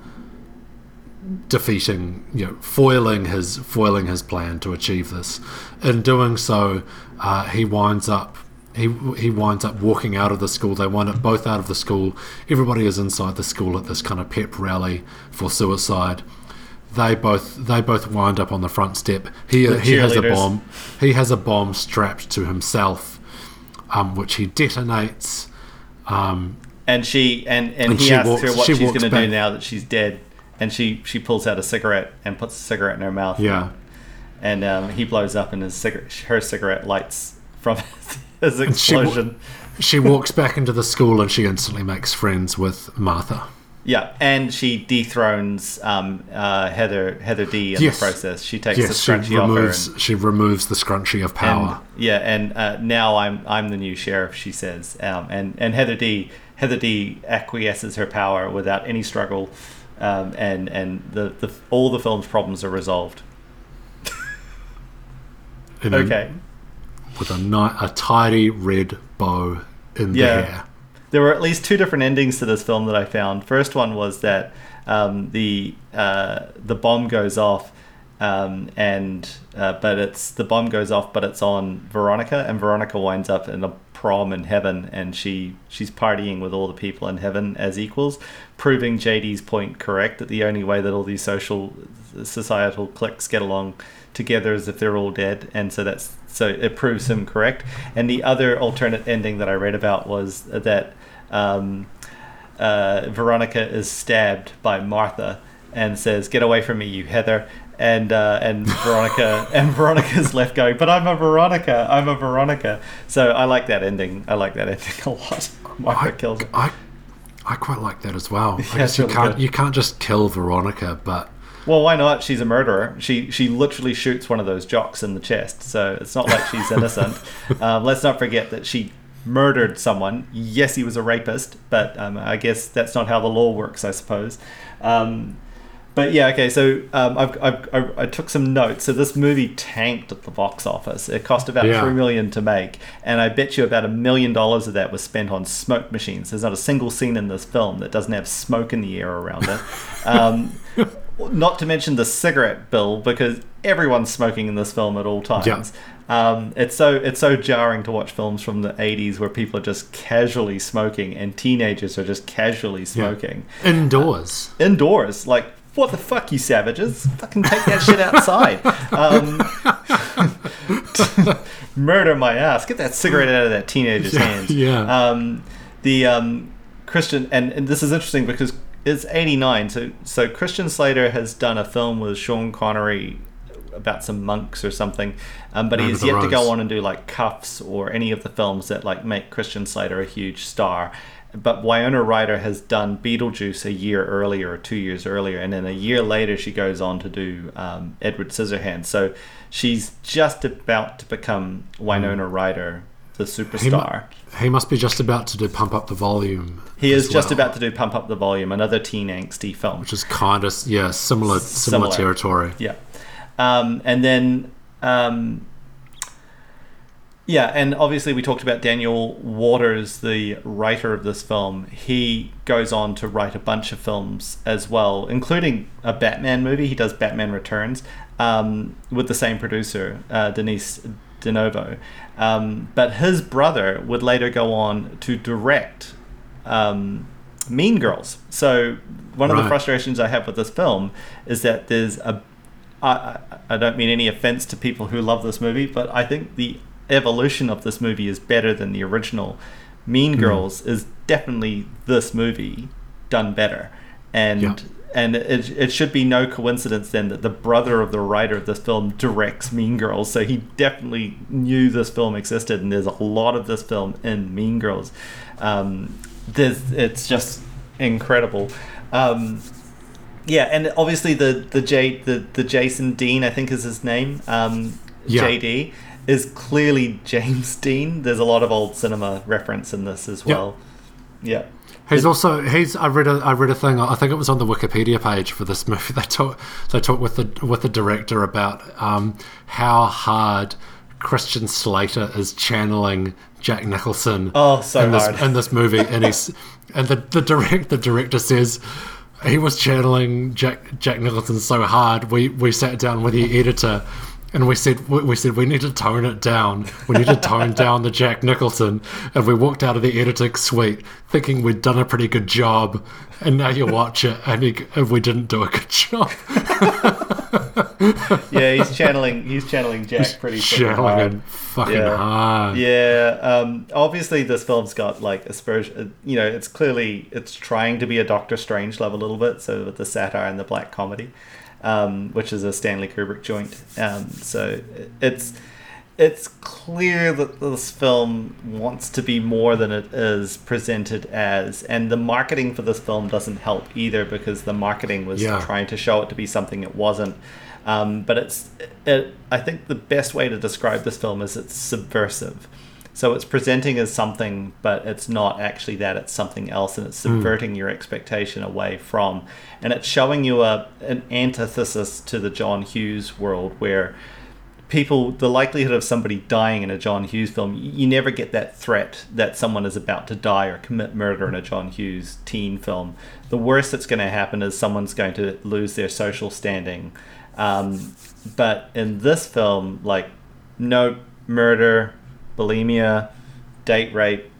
defeating, you know, foiling his foiling his plan to achieve this. In doing so, uh, he winds up he he winds up walking out of the school. They wind up both out of the school. Everybody is inside the school at this kind of pep rally for suicide. They both they both wind up on the front step. He The he has a bomb. He has a bomb strapped to himself, um, which he detonates. Um, and she and and, And he asks walks- her what she she's going to do now that she's dead, and she she pulls out a cigarette and puts a cigarette in her mouth. yeah. and um, he blows up, and his cigarette her cigarette lights from his she explosion. she walks back into the school and she instantly makes friends with Martha. Yeah, and she dethrones um, uh, Heather Heather D in Yes. the process. She takes Yes, the she scrunchie off her. removes And, she removes the scrunchie of and- power. yeah, and uh, now I'm I'm the new sheriff. She says, um, and and Heather D Heather D acquiesces her power without any struggle, um, and and the, the all the film's problems are resolved. in a- Okay. with a ni- a tidy red bow in Yeah. the hair. there were at least two different endings to this film that I found. First one was that um, the uh, the bomb goes off, um, and uh, but it's the bomb goes off, but it's on Veronica, and Veronica winds up in a prom in heaven, and she she's partying with all the people in heaven as equals, proving JD's point correct that the only way that all these social societal cliques get along together is if they're all dead, and so that's so it proves him correct. And the other alternate ending that I read about was that um, uh, Veronica is stabbed by Martha and says, "Get away from me, you Heather." And uh, and Veronica and Veronica's left going, but I'm a Veronica. I'm a Veronica. So I like that ending. I like that ending a lot. I, kills. I, I quite like that as well. I guess you really can't good. you can't just kill Veronica, but Well, why not? She's a murderer. She she literally shoots one of those jocks in the chest. So it's not like she's innocent. um, let's not forget that she murdered someone. Yes, he was a rapist, but um, I guess that's not how the law works. I suppose. Um, but yeah, okay. So um, I've, I've, I, I took some notes. So this movie tanked at the box office. It cost about Yeah. three million to make, and I bet you about a million dollars of that was spent on smoke machines. There's not a single scene in this film that doesn't have smoke in the air around it. Um, not to mention the cigarette bill, because everyone's smoking in this film at all times. Yeah. Um, it's so it's so jarring to watch films from the 80s where people are just casually smoking and teenagers are just casually smoking indoors. indoors. Like, what the fuck, you savages? Fucking take that shit outside. Um, murder my ass. Get that cigarette out of that teenager's Yeah, hands. yeah. Um, the um, Christian, and, and this is interesting because it's 89. So, so Christian Slater has done a film with Sean Connery about some monks or something, um, but he has yet to go on and do like Kuffs or any of the films that like make Christian Slater a huge star. But Winona Ryder has done Beetlejuice a year earlier or two years earlier, and then a year later she goes on to do um, Edward Scissorhands. So she's just about to become Winona Ryder, the superstar. He must be just about to do Pump Up the Volume. He is just well, about to do Pump Up the Volume, another teen angsty film. Which is kind of, yeah, similar, similar, Similar. territory. Yeah. Um, and then, um, yeah, and obviously we talked about Daniel Waters, the writer of this film. He goes on to write a bunch of films as well, including a Batman movie. He does Batman Returns um, with the same producer, uh, Denise Di Novi. Um, but his brother would later go on to direct um, Mean Girls. So one of the frustrations I have with this film is that there's a I I don't mean any offense to people who love this movie, but I think the evolution of this movie is better than the original. Mean Girls is definitely this movie done better, and Yeah. and it, it should be no coincidence then that the brother of the writer of this film directs Mean Girls, so he definitely knew this film existed, and there's a lot of this film in Mean Girls. Um, there's, it's just incredible. Um, yeah, and obviously the the J the, the Jason Dean I think is his name. Um, Yeah. JD is clearly James Dean. There's a lot of old cinema reference in this as well. Yeah. He's also he's I read a I read a thing I think it was on the Wikipedia page for this movie they talk they talk with the with the director about um, how hard Christian Slater is channeling Jack Nicholson Oh, so in this hard. in this movie and he's and the the direct the director says he was channeling Jack Jack Nicholson so hard we we sat down with the editor and we said we said we need to tone it down. We need to tone down the Jack Nicholson. And we walked out of the editing suite thinking we'd done a pretty good job. And now you watch it and, you, and we didn't do a good job. Yeah, he's channeling he's channeling Jack pretty Channeling hard. fucking Yeah. hard. Yeah, um, obviously this film's got like aspersion. You know, it's clearly it's trying to be a Doctor Strangelove a little bit. So with the satire and the black comedy, um, which is a Stanley Kubrick joint. Um, so it's it's clear that this film wants to be more than it is presented as, and the marketing for this film doesn't help either because the marketing was Yeah. trying to show it to be something it wasn't. Um, but it's, it, I think the best way to describe this film is it's subversive. So it's presenting as something, but it's not actually that. It's something else, and it's subverting your expectation away from, and it's showing you a an antithesis to the John Hughes world where people the likelihood of somebody dying in a John Hughes film you, you never get that threat that someone is about to die or commit murder in a John Hughes teen film the worst that's going to happen is someone's going to lose their social standing um, but in this film like no murder bulimia date rape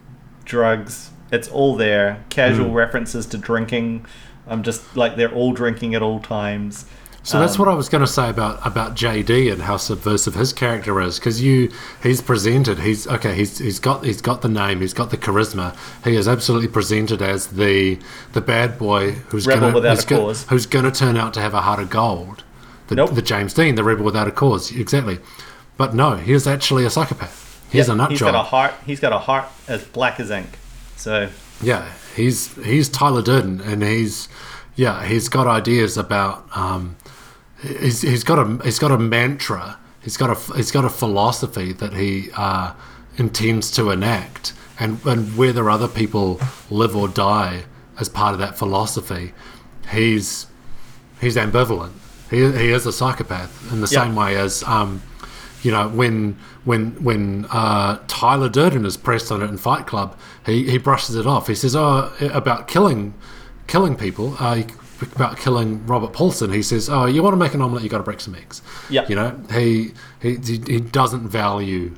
drugs it's all there. Casual references to drinking. I'm just like they're all drinking at all times. So that's Um, what I was going to say about about JD and how subversive his character is because you he's presented he's okay he's he's got he's got the name he's got the charisma. He is absolutely presented as the the bad boy who's Rebel gonna, without who's a go- cause. who's going to turn out to have a heart of gold. The, Nope. the James Dean the rebel without a cause exactly. But no he is actually a psychopath he's Yeah, a nut He's job got a heart. He's got a heart as black as ink. So yeah, he's he's Tyler Durden, and he's yeah, he's got ideas about um, he's he's got a he's got a mantra. He's got a he's got a philosophy that he uh, intends to enact, and and whether other people live or die as part of that philosophy, he's he's ambivalent. He he is a psychopath in the Yeah. same way as um, you know when when when uh, Tyler Durden is pressed on it in Fight Club, he, he brushes it off. He says, "Oh, about killing killing people, uh, about killing Robert Paulson." He says, "Oh, you want to make an omelet, you got to break some eggs." Yeah. you know, he he he doesn't value.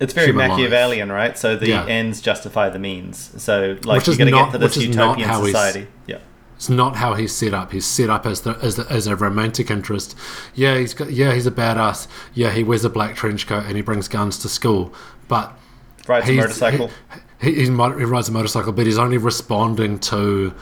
it's very Human life. Machiavellian, right? So the Yeah. ends justify the means. So like Which you is got to get to this which is not utopian society. Yeah. It's not how he's set up. He's set up as the, as the, as a romantic interest. Yeah, he's got yeah, he's a badass. Yeah, he wears a black trench coat and he brings guns to school, but Rides a motorcycle. He, he, he rides a motorcycle, but he's only responding to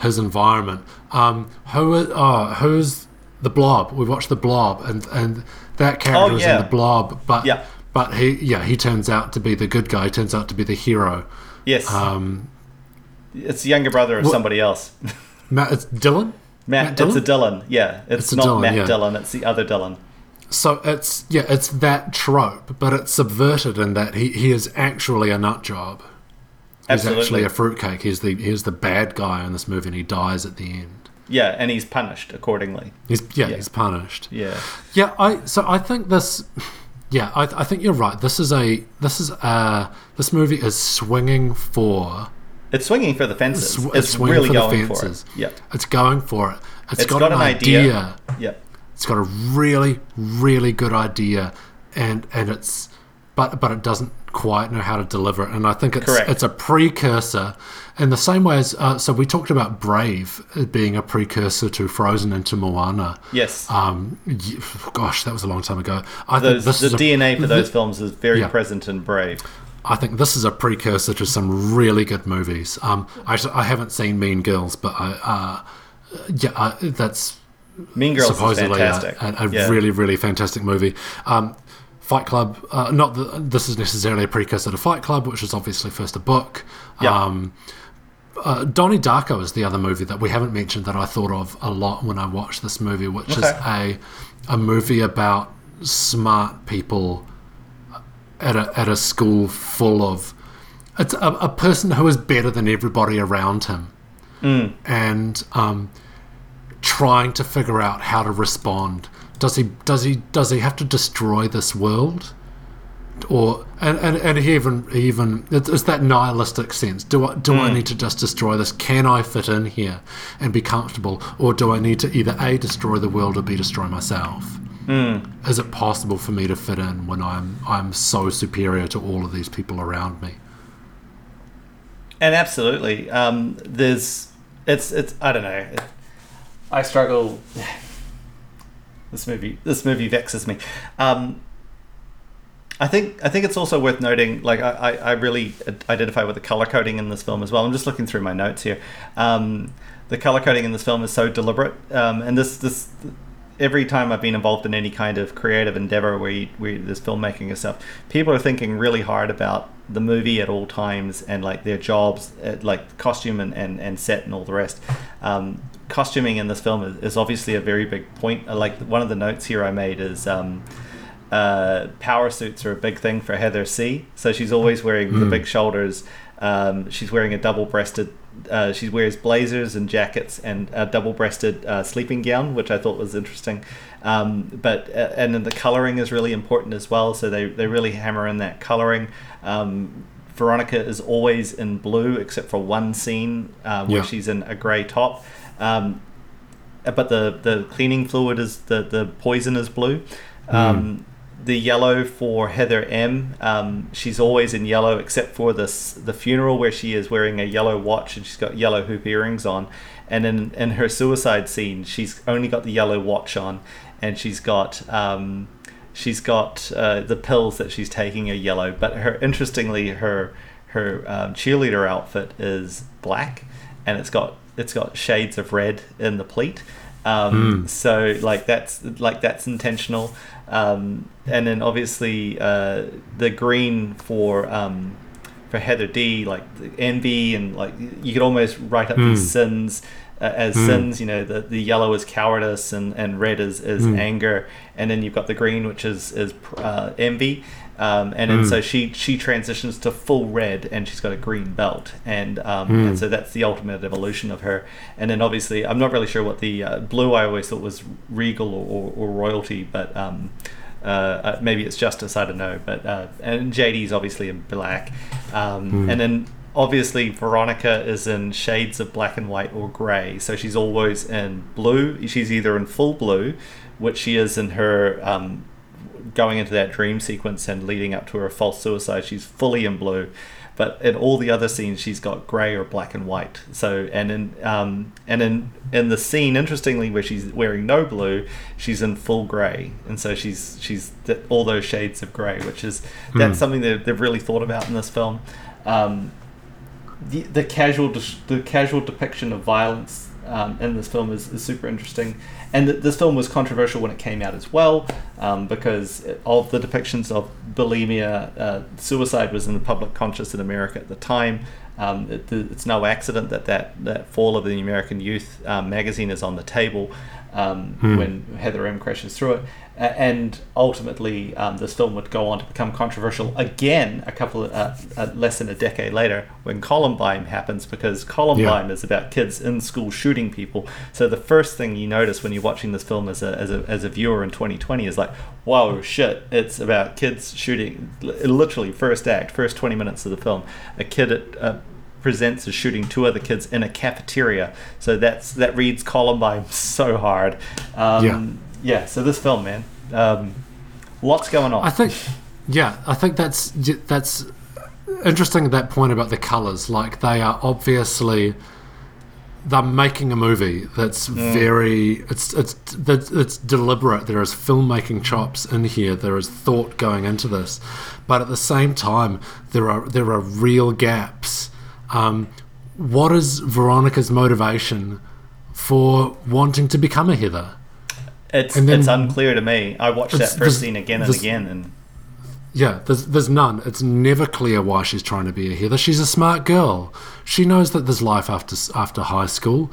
his environment. Um, who is, oh, who's the Blob? We watched the Blob, and and that character Oh, is in the Blob, but Yeah. but he yeah he turns out to be the good guy. He turns out to be the hero. yes. Um, it's the younger brother of somebody else. Matt, it's Dillon. Matt, Matt it's a Dillon. Yeah. It's, It's not Dillon, Matt yeah. Dillon. It's the other Dillon. so it's yeah, it's that trope, but it's subverted in that he, he is actually a nut job. He's Absolutely. actually a fruitcake. He's the he's the bad guy in this movie, and he dies at the end. Yeah, and he's punished accordingly. He's yeah, Yeah. he's punished. Yeah. Yeah, I so I think this. Yeah, I, I think you're right. This is a this is uh this movie is swinging for It's swinging for the fences. Sw- it's swinging really for the going fences. for it. Yep. It's going for it. It's got, got an, idea. idea. Yep. It's got a really really good idea, and and it's but but it doesn't quite know how to deliver it. And I think it's Correct. it's a precursor in the same way as uh, so we talked about Brave being a precursor to Frozen and to Moana. Yes. Um, gosh, that was a long time ago. I those, think the DNA for those films is very Yeah. present in Brave. I think this is a precursor to some really good movies. Um, I, I haven't seen Mean Girls, but I, uh, yeah, that's Mean Girls supposedly is a, fantastic. a, a Yeah. really, really fantastic movie. Um, Fight Club, uh, not that this is necessarily a precursor to Fight Club, which is obviously first a book. Yeah. Um, uh, Donnie Darko is the other movie that we haven't mentioned that I thought of a lot when I watched this movie, which is a a movie about smart people at a at a school full of it's a, a person who is better than everybody around him, and um, trying to figure out how to respond. Does he does he does he have to destroy this world? Or and, and, and he even he even it's, it's that nihilistic sense. Do I do I need to just destroy this? Can I fit in here and be comfortable, or do I need to either a destroy the world or b destroy myself? Is it possible for me to fit in when I'm I'm so superior to all of these people around me? And absolutely, um, there's it's it's I don't know. I struggle. This movie this movie vexes me. Um, I think I think it's also worth noting. Like I, I, I really identify with the color coding in this film as well. I'm just looking through my notes here. Um, the color coding in this film is so deliberate, um, and this this every time I've been involved in any kind of creative endeavor where, you, where there's filmmaking and stuff, people are thinking really hard about the movie at all times and like their jobs, uh, like costume and, and, and set and all the rest. Um, costuming in this film is, is obviously a very big point. Uh, Like one of the notes here I made is. Um, uh, power suits are a big thing for Heather C. So she's always wearing the big shoulders. Um, she's wearing a double-breasted. Uh, she wears blazers and jackets and a double-breasted uh, sleeping gown, which I thought was interesting. Um, but uh, and then the coloring is really important as well. So they they really hammer in that coloring. Um, Veronica is always in blue except for one scene uh, where Yeah. she's in a grey top. Um, but the the cleaning fluid is the the poison is blue. Um, The yellow for Heather M. Um, she's always in yellow except for this the funeral where she is wearing a yellow watch and she's got yellow hoop earrings on, and in in her suicide scene she's only got the yellow watch on, and she's got. Um, She's got uh, the pills that she's taking are yellow, but her interestingly her her um, cheerleader outfit is black, and it's got it's got shades of red in the pleat. Um, So like that's like that's intentional, um, and then obviously uh, the green for um, for Heather D like the envy and like you could almost write up these sins uh, as sins. You know the the yellow is cowardice and, and red is, is anger, and then you've got the green which is is uh, envy. Um, and then so she she transitions to full red, and she's got a green belt, and um, and so that's the ultimate evolution of her. And then obviously, I'm not really sure what the uh, blue I always thought was regal or, or, or royalty, but um, uh, uh, maybe it's justice. I don't know. But uh, and JD's obviously in black, um, and then obviously Veronica is in shades of black and white or grey. So she's always in blue. She's either in full blue, which she is in her um, going into that dream sequence and leading up to her false suicide. She's fully in blue. But in all the other scenes, she's got grey or black and white. So and in um, and in in the scene, interestingly, where she's wearing no blue, she's in full grey, and so she's she's th- all those shades of grey, which is that's something that they've really thought about in this film. Um, the, the casual the casual depiction of violence um, in this film is, is super interesting, and th- this film was controversial when it came out as well um, because of the depictions of bulimia. Uh, suicide was in the public conscious in America at the time. Um, it, it's no accident that, that that Fall of the American Youth um, magazine is on the table um, when Heather M crashes through it. And ultimately, um, this film would go on to become controversial again a couple of, uh, uh, less than a decade later when Columbine happens because Columbine is about kids in school shooting people. So the first thing you notice when you're watching this film as a, as a, as a viewer in 2020 is like, whoa, shit, it's about kids shooting. Literally, first act, first 20 minutes of the film, a kid at, uh, presents as shooting two other kids in a cafeteria. So that's that reads Columbine so hard. Um, Yeah. So this film, man, um, lots going on. I think, yeah, I think that's that's interesting. At that point about the colors, like they are obviously they're making a movie that's very it's it's that's- it's deliberate. There is filmmaking chops in here. There is thought going into this, but at the same time, there are there are real gaps. Um, what is Veronica's motivation for wanting to become a Heather? It's then- it's unclear to me. I watched that first scene again and again, and Yeah, there's there's none. It's never clear why she's trying to be a Heather. She's a smart girl. She knows that there's life after after high school.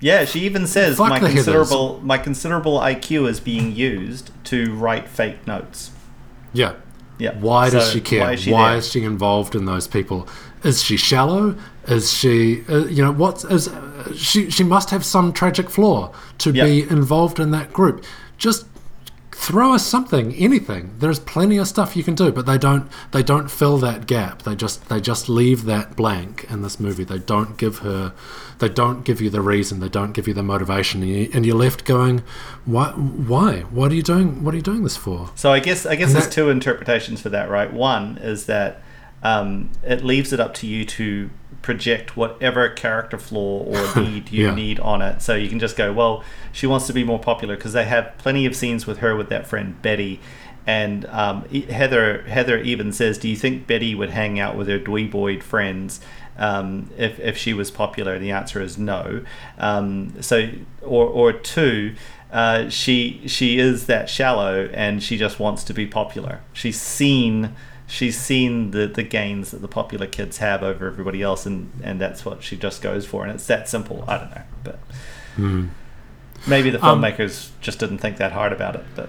yeah, she even says Fuck my the Heathers. considerable my considerable IQ is being used to write fake notes. Yeah. Yeah. Why does So she care? Why Why is is she she, involved in those people? Is she shallow? Is she, uh, you know, what is uh, she? She must have some tragic flaw to Yeah. be involved in that group. Just throw us something, anything. There's plenty of stuff you can do, but they don't. They don't fill that gap. They just they just leave that blank in this movie. They don't give her. They don't give you the reason. They don't give you the motivation, and, you, and you're left going, why? Why? What are you doing? What are you doing this for? So I guess I guess And there's that- two interpretations for that, right? One is that um, it leaves it up to you to project whatever character flaw or need you Yeah. need on it. So you can just go, well, she wants to be more popular because they have plenty of scenes with her with that friend Betty. And um, Heather Heather even says, "Do you think Betty would hang out with her dweeboid friends um, if, if she was popular?" The answer is no. Um, so, or or two, uh, she she is that shallow and she just wants to be popular. She's seen she's seen the, the gains that the popular kids have over everybody else and, and that's what she just goes for and it's that simple. I don't know. But maybe the Um, filmmakers just didn't think that hard about it, but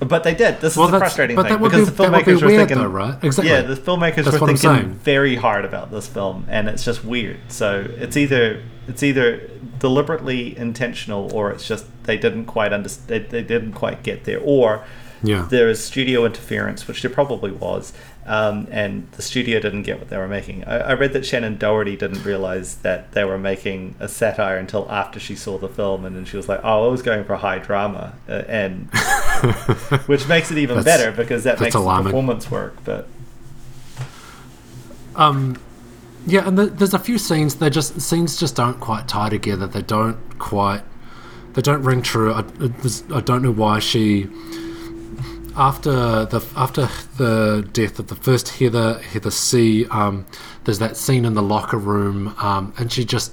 but they did. This Well, is the frustrating thing because be- the would be filmmakers were thinking, though, right? Exactly. Yeah, the filmmakers That's were thinking very hard about this film, and it's just weird. So it's either it's either deliberately intentional, or it's just they didn't quite understand. They, they didn't quite get there, or Yeah. there is studio interference, which there probably was, um, and the studio didn't get what they were making. I, I read that Shannen Doherty didn't realize that they were making a satire until after she saw the film, and then she was like, "Oh, I was going for high drama," uh, and which makes it even better because that makes the performance work. But Um, yeah, and the, there's a few scenes. They just scenes just don't quite tie together. They don't quite. They don't ring true. I, was- I don't know why she. After the after the death of the first Heather Heather C, um, there's that scene in the locker room, um, and she just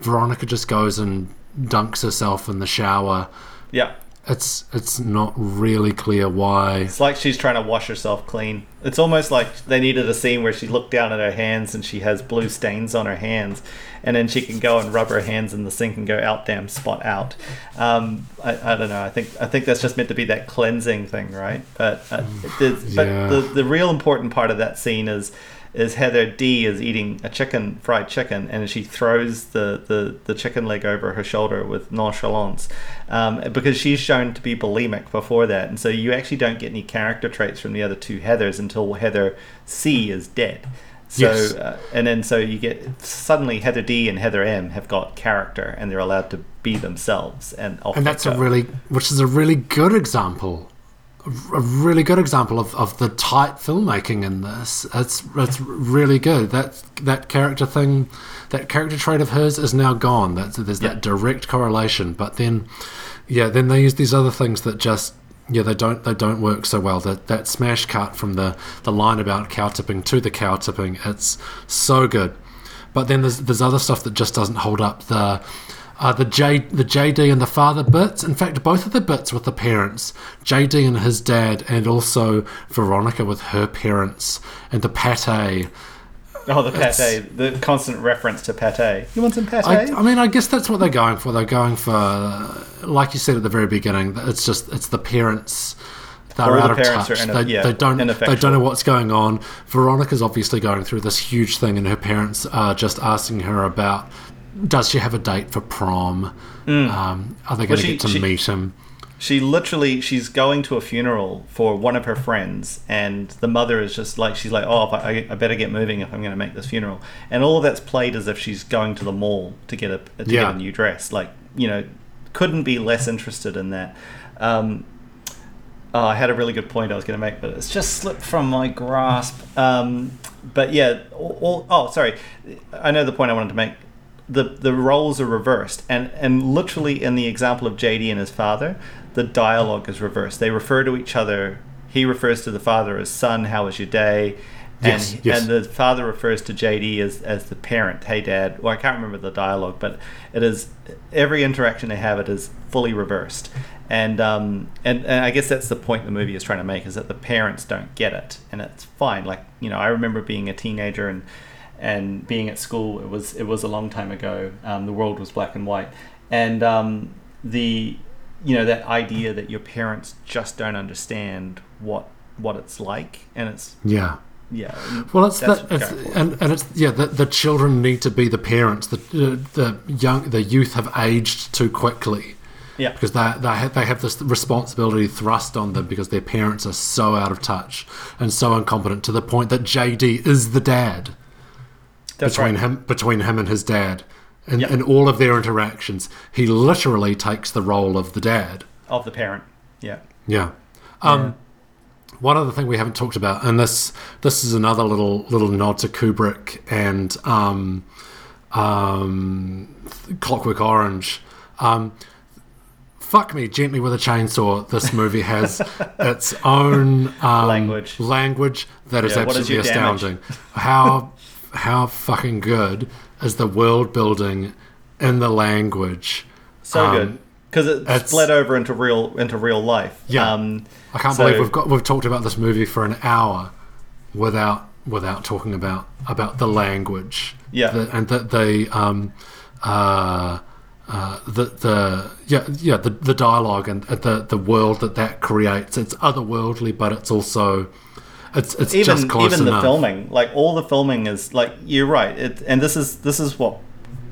Veronica just goes and dunks herself in the shower. yeah, It's it's not really clear why. it's like she's trying to wash herself clean. It's almost like they needed a scene where she looked down at her hands and she has blue stains on her hands, and then she can go and rub her hands in the sink and go out, damn spot out. Um, I, I don't know. I think I think that's just meant to be that cleansing thing, right? But uh, there's- but the the real important part of that scene is is Heather D is eating a chicken, fried chicken, and she throws the, the, the chicken leg over her shoulder with nonchalance um, because she's shown to be bulimic before that. And so you actually don't get any character traits from the other two Heathers until Heather C is dead. So Yes. uh, and then so you get suddenly Heather D and Heather M have got character and they're allowed to be themselves and and that's a really which is a really good example a really good example of, of the tight filmmaking in this. It's it's really good. That that character thing that character trait of hers is now gone. That's there's Yeah. that direct correlation. But then yeah then they use these other things that just yeah they don't they don't work so well. That that smash cut from the the line about cow tipping to the cow tipping it's so good. But then there's there's other stuff that just doesn't hold up. The uh, the J the JD and the father bits. In fact, both of the bits with the parents, JD and his dad, and also Veronica with her parents, and the pate. Oh, the It's- pate, the constant reference to pate. You want some pate? I, I mean, I guess that's what they're going for. They're going for, like you said at the very beginning, it's just it's the parents. They're All the out of touch. they, yeah, they don't. They don't know what's going on. Veronica's obviously going through this huge thing, and her parents are just asking her about: Does she have a date for prom? Um, are they going to Mm. get to she- meet him? she literally she's going to a funeral for one of her friends and the mother is just like she's like oh I, I better get moving if i'm going to make this funeral and all of that's played as if she's going to the mall to get a to Yeah. get a new dress like you know couldn't be less interested in that um, oh, i had a really good point i was going to make but it's just slipped from my grasp um, but yeah all, all, oh sorry i know the point i wanted to make the the roles are reversed. And and literally in the example of JD and his father the dialogue is reversed. They refer to each other he refers to the father as son how was your day? And Yes, yes. and the father refers to JD as as the parent. Hey dad. Well I can't remember the dialogue but it is every interaction they have it is fully reversed. And um and, and I guess that's the point the movie is trying to make is that the parents don't get it. And it's fine. Like you know I remember being a teenager and and being at school it was it was a long time ago um, the world was black and white and um, the you know that idea that your parents just don't understand what what it's like and it's Yeah. yeah Well, it's that's that, it's, and and it's yeah. The, the children need to be the parents. The the young the youth have aged too quickly. yeah because they they have, they have this responsibility thrust on them because their parents are so out of touch and so incompetent to the point that JD is the dad that's between right him between him and his dad. And Yeah. in all of their interactions, he literally takes the role of the dad. of the parent yeah Yeah. Um, One other thing we haven't talked about, and this this is another little little nod to Kubrick and um, um, Clockwork Orange. Um, fuck me gently with a chainsaw. This movie has its own um, Language. language that is Yeah, is absolutely damage? astounding. How how fucking good is the world building in the language? so Um, good because it it's- bled over into real into real life Yeah. um, I can't so- believe we've got we've talked about this movie for an hour without without talking about about the language. Yeah. The, and that they um uh uh, the the yeah yeah the, the dialogue and the the world that that creates it's otherworldly but it's also it's it's even even enough. the filming like all the filming is like you're right it, and this is this is what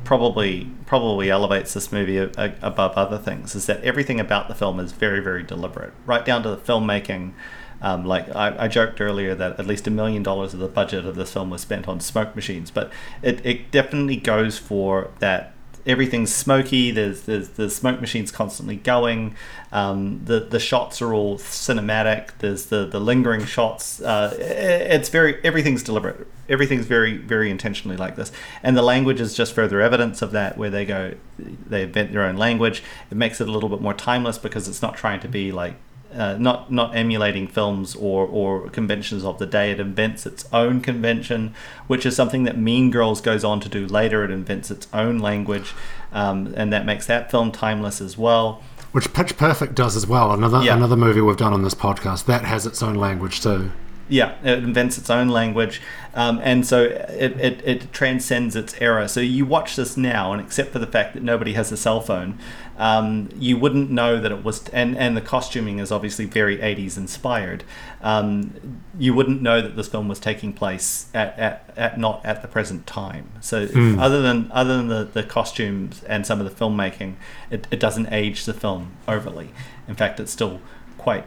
probably probably elevates this movie a, a, above other things is that everything about the film is very very deliberate right down to the filmmaking um, like I, I joked earlier that at least a million dollars of the budget of this film was spent on smoke machines but it, it definitely goes for that everything's smoky. There's there's the smoke machines constantly going. Um, the the shots are all cinematic. There's the the lingering shots. Uh, it's very everything's deliberate. Everything's very very intentionally like this. And the language is just further evidence of that. Where they go, they invent their own language. It makes it a little bit more timeless because it's not trying to be like. Uh, not not emulating films or, or conventions of the day. It invents its own convention, which is something that Mean Girls goes on to do later. It invents its own language, um, and that makes that film timeless as well. which Pitch Perfect does as well. Another Yeah. another movie we've done on this podcast that has its own language too. Yeah, it invents its own language, um, and so it, it, it transcends its era. So you watch this now, and except for the fact that nobody has a cell phone, um, you wouldn't know that it was. And, and the costuming is obviously very 80s inspired. Um, you wouldn't know that this film was taking place at, at, at not at the present time. So other than other than the, the costumes and some of the filmmaking, it, it doesn't age the film overly. In fact, it's still quite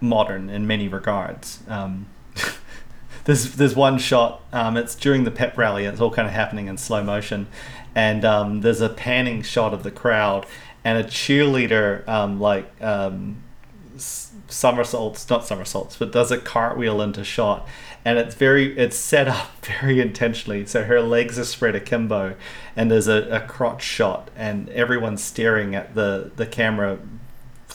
modern in many regards. Um, there's there's one shot. Um, it's during the pep rally. It's all kind of happening in slow motion, and um, there's a panning shot of the crowd and a cheerleader um, like um, somersaults, not somersaults, but does a cartwheel into shot, and it's very it's set up very intentionally. So her legs are spread akimbo, and there's a, a crotch shot, and everyone's staring at the the camera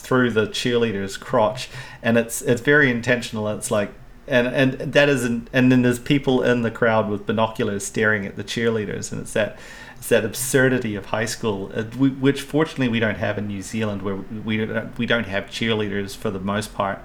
through the cheerleader's crotch, and it's it's very intentional. It's like. And, and that is an, and then there's people in the crowd with binoculars staring at the cheerleaders and it's that it's that absurdity of high school uh, which fortunately we don't have in New Zealand where we don't, we don't have cheerleaders for the most part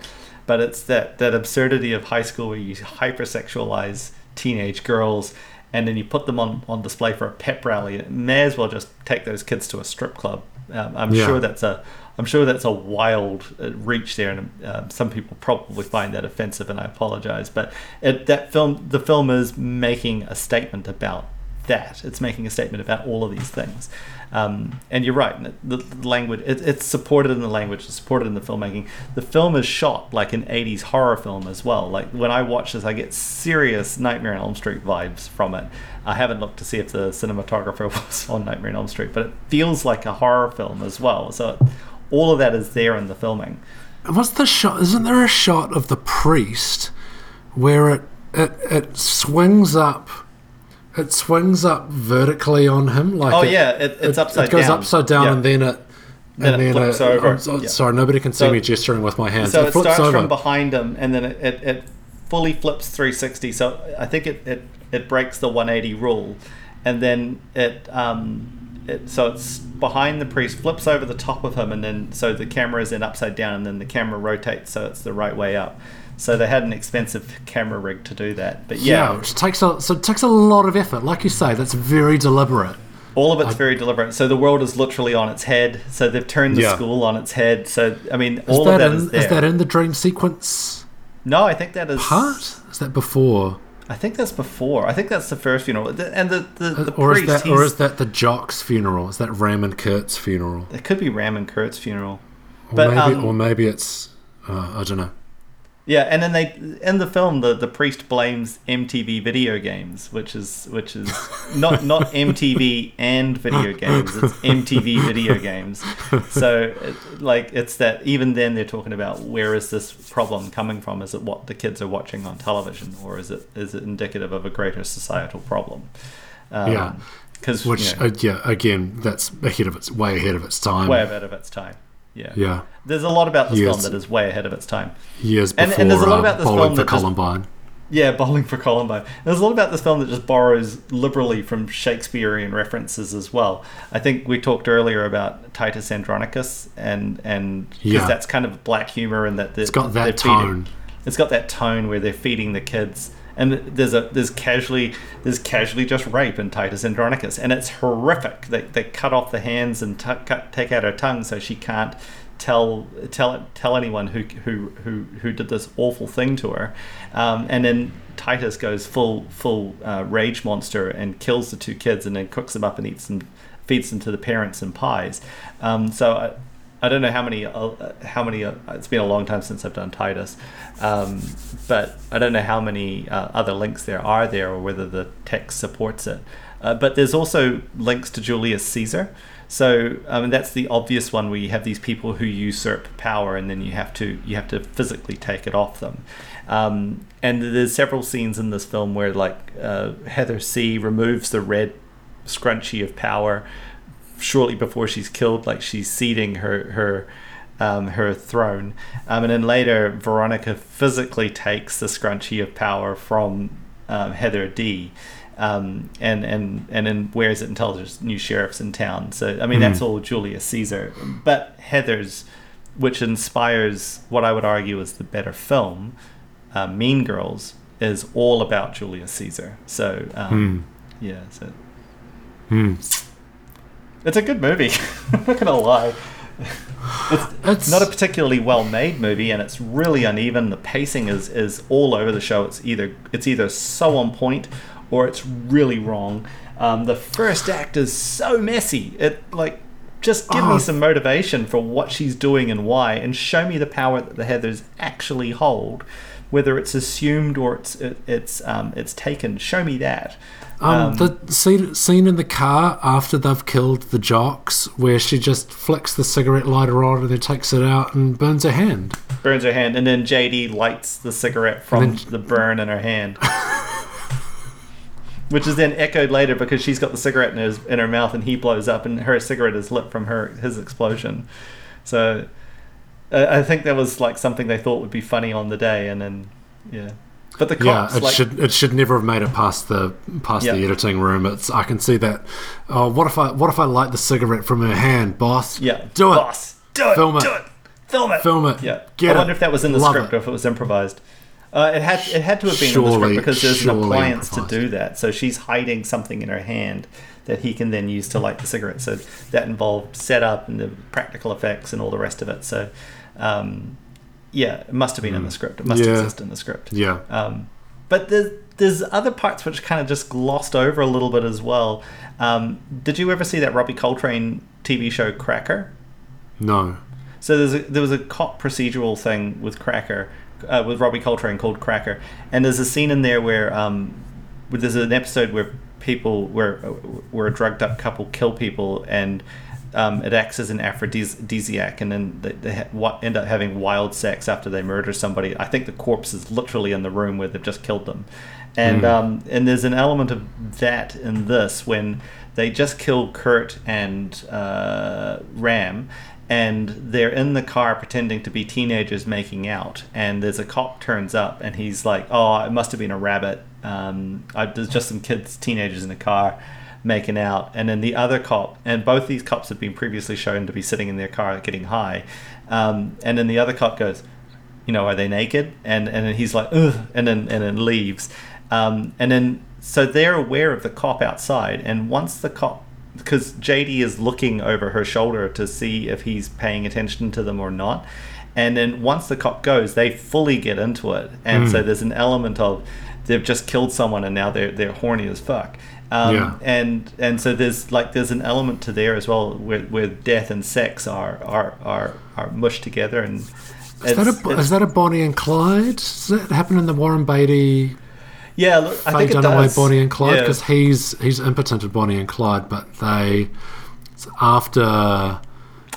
but it's that that absurdity of high school where you hypersexualize teenage girls, and then you put them on, on display for a pep rally. It may as well just take those kids to a strip club. Um, I'm Yeah. sure that's a I'm sure that's a wild uh, reach there, and um, some people probably find that offensive, and I apologize. But it, that film, the film is making a statement about that. It's making a statement about all of these things. Um, and you're right. The, the language, it, it's supported in the language, it's supported in the filmmaking. The film is shot like an 80s horror film as well. Like when I watch this, I get serious Nightmare on Elm Street vibes from it. I haven't looked to see if the cinematographer was on Nightmare on Elm Street, but it feels like a horror film as well. So all of that is there in the filming. What's the shot? Isn't there a shot of the priest where it it, it swings up? It swings up vertically on him, like Oh it, yeah, it, it's it, upside it goes down. upside down, Yeah. and then it Then it flips over. I'm Yeah. Sorry, nobody can see So- me gesturing with my hands. So it it starts over. from behind him, and then it, it, it fully flips 360. So I think it, it, it breaks the 180 rule, and then it um it, so it's behind the priest, flips over the top of him, and then so the camera is then upside down, and then the camera rotates so it's the right way up. So they had an expensive camera rig to do that, but yeah, yeah, which takes a so it takes a lot of effort. Like you say, that's very deliberate. all of it's very deliberate. So the world is literally on its head. So they've turned the Yeah. school on its head. So I mean, Is all that, of that in, is there. that in the dream sequence no, I think that is part? Is that before? I think that's before. I think that's the first funeral, and the the, the or priest. is that or is that the jock's funeral? Is that Ram and Kurt's funeral? it could be Ram and Kurt's funeral. Or But, maybe um, or maybe it's uh, I don't know. Yeah, and then they in the film the, the priest blames MTV video games, which is which is not not MTV and video games. It's MTV video games. So it, like it's that even then they're talking about where is this problem coming from? Is it what the kids are watching on television, or is it is it indicative of a greater societal problem? Um, Yeah. because Which uh, yeah, again, that's ahead of its way ahead of its time. way ahead of its time. Yeah. Yeah, There's a lot about this Yes. film that is way ahead of its time. years before And- and there's a lot uh, about this Bowling film for that just- Columbine. Yeah, Bowling for Columbine. There's a lot about this film that just borrows liberally from Shakespearean references as well. I think we talked earlier about Titus Andronicus, and and because Yeah. that's kind of black humor, and that It's got that feeding, tone. It's got that tone where they're feeding the kids, and there's a there's casually there's casually just rape in Titus Andronicus, and it's horrific. They they cut off the hands and t- cut, take out her tongue so she can't tell tell tell anyone who who who who did this awful thing to her, um, and then Titus goes full full uh, rage monster and kills the two kids and then cooks them up and eats them, feeds them to the parents in pies. Um, so I, don't know how many uh, how many uh, it's been a long time since I've done Titus, um, but I don't know how many uh, other links there are there or whether the text supports it. Uh, but there's also links to Julius Caesar. So I mean that's the obvious one where you have these people who usurp power and then you have to you have to physically take it off them. Um, and there's several scenes in this film where like uh, Heather C removes the red scrunchie of power shortly before she's killed, like she's ceding her her um, her throne, um, and then later Veronica physically takes the scrunchie of power from um, Heather D. Um, and and and then wears it until there's new sheriffs in town. So I mean that's all Julius Caesar, but Heather's, which inspires what I would argue is the better film, uh, Mean Girls, is all about Julius Caesar. So um, yeah, so Hmm. It's a good movie. I'm not gonna lie. It's It's not a particularly well made movie, and it's really uneven. The pacing is is all over the show. It's either it's either so on point or it's really wrong. Um, the first act is so messy. It like just give Oh. me some motivation for what she's doing and why, and show me the power that the Heathers actually hold, whether it's assumed or it's it, it's um, it's taken. Show me that. Um, the scene, scene in the car after they've killed the jocks, where she just flicks the cigarette lighter on and then takes it out and burns her hand. burns her hand, and then JD lights the cigarette from then- the burn in her hand. Which is then echoed later because she's got the cigarette in, his, in her mouth and he blows up and her cigarette is lit from her his explosion. So I think that was like something they thought would be funny on the day, and then yeah. But the Yeah, it like should it should never have made it past the past the editing room. It's I can see that. Oh, what if I what if I light the cigarette from her hand, boss? yeah, do it. boss, do it, Film it. do it, film it, Film it. Yeah, Get I it. wonder if that was in the Love script it. or if it was improvised. Uh, it had it had to have been in the Surely- script because there's an surely appliance to do that. So she's hiding something in her hand that he can then use to light the cigarette. So that involved setup and the practical effects and all the rest of it. So um, yeah, it must have been in the script. It must. Yeah. exist in the script. Yeah. Um, but there's there's other parts which kind of just glossed over a little bit as well. Um, did you ever see that Robbie Coltrane TV show Cracker? No. So there's a, there was a cop procedural thing with Cracker, uh, with Robbie Coltrane called Cracker, and there's a scene in there where um, where there's an episode where people where where a drugged up couple kill people and. Um, it acts as an aphrodisiac, and then they, they ha- end up having wild sex after they murder somebody. I think the corpse is literally in the room where they've just killed them, and um, and there's an element of that in this when they just kill Kurt and uh, Ram, and they're in the car pretending to be teenagers making out and there's a cop turns up and he's like oh it must have been a rabbit. Um, I, there's just some kids teenagers in the car making out and then the other cop and both these cops have been previously shown to be sitting in their car getting high um, and then the other cop goes you know, are they naked? And and then he's like, ugh, and then and then leaves. Um, and then so they're aware of the cop outside, and once the cop, because JD is looking over her shoulder to see if he's paying attention to them or not. And then once the cop goes, they fully get into it, and so there's an element of they've just killed someone and now they're they're horny as fuck. Um, Yeah. and and so there's like there's an element to there as well where, where death and sex are are are, are mushed together and Is that, a, is that a Bonnie and Clyde? Does that happen in the Warren Beatty Yeah, look, I think it Dunaway does. Bonnie and Clyde? Yeah. Because he's he's impotent at Bonnie and Clyde, but they it's after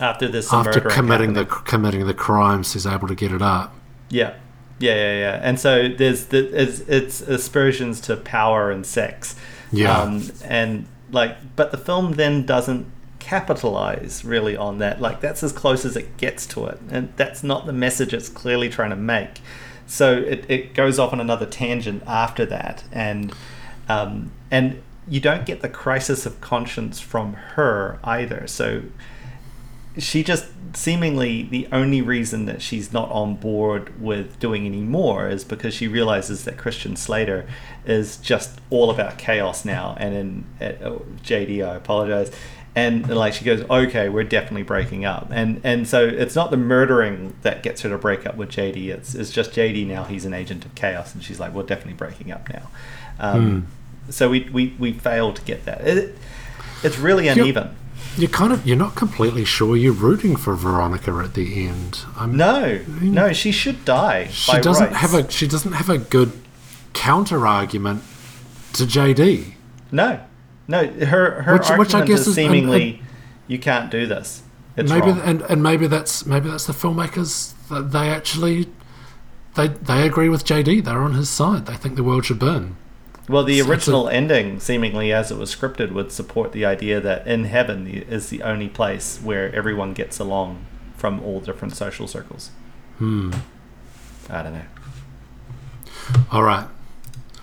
after some after committing the committing the crimes, he's able to get it up. yeah, yeah, yeah, yeah. And so there's the it's, it's aspersions to power and sex. Yeah. Um, and like, but the film then doesn't capitalize really on that. Like that's as close as it gets to it, and that's not the message it's clearly trying to make. So it, it goes off on another tangent after that, and um, and you don't get the crisis of conscience from her either. So she just seemingly the only reason that she's not on board with doing any more is because she realizes that Christian Slater is just all about chaos now. And in at, oh, JD, I apologize. And like she goes, okay, we're definitely breaking up. And and so it's not the murdering that gets her to break up with JD. It's it's just JD now. He's an agent of chaos, and she's like, we're definitely breaking up now. Um, So we, we we failed to get that. It, it's really uneven. You're kind of you're not completely sure you're rooting for Veronica at the end. I'm, No, no, she should die. she doesn't rights. have a she doesn't have a good counter argument to JD. no, no. Her her Which- which I argument guess is is- seemingly you can't do this. It's maybe wrong. and, and maybe that's maybe that's the filmmakers that they actually they they agree with JD. They're on his side. They think the world should burn. Well, the it's a- original ending, seemingly as it was scripted, would support the idea that in heaven is the only place where everyone gets along from all different social circles. Hmm. I don't know. All right.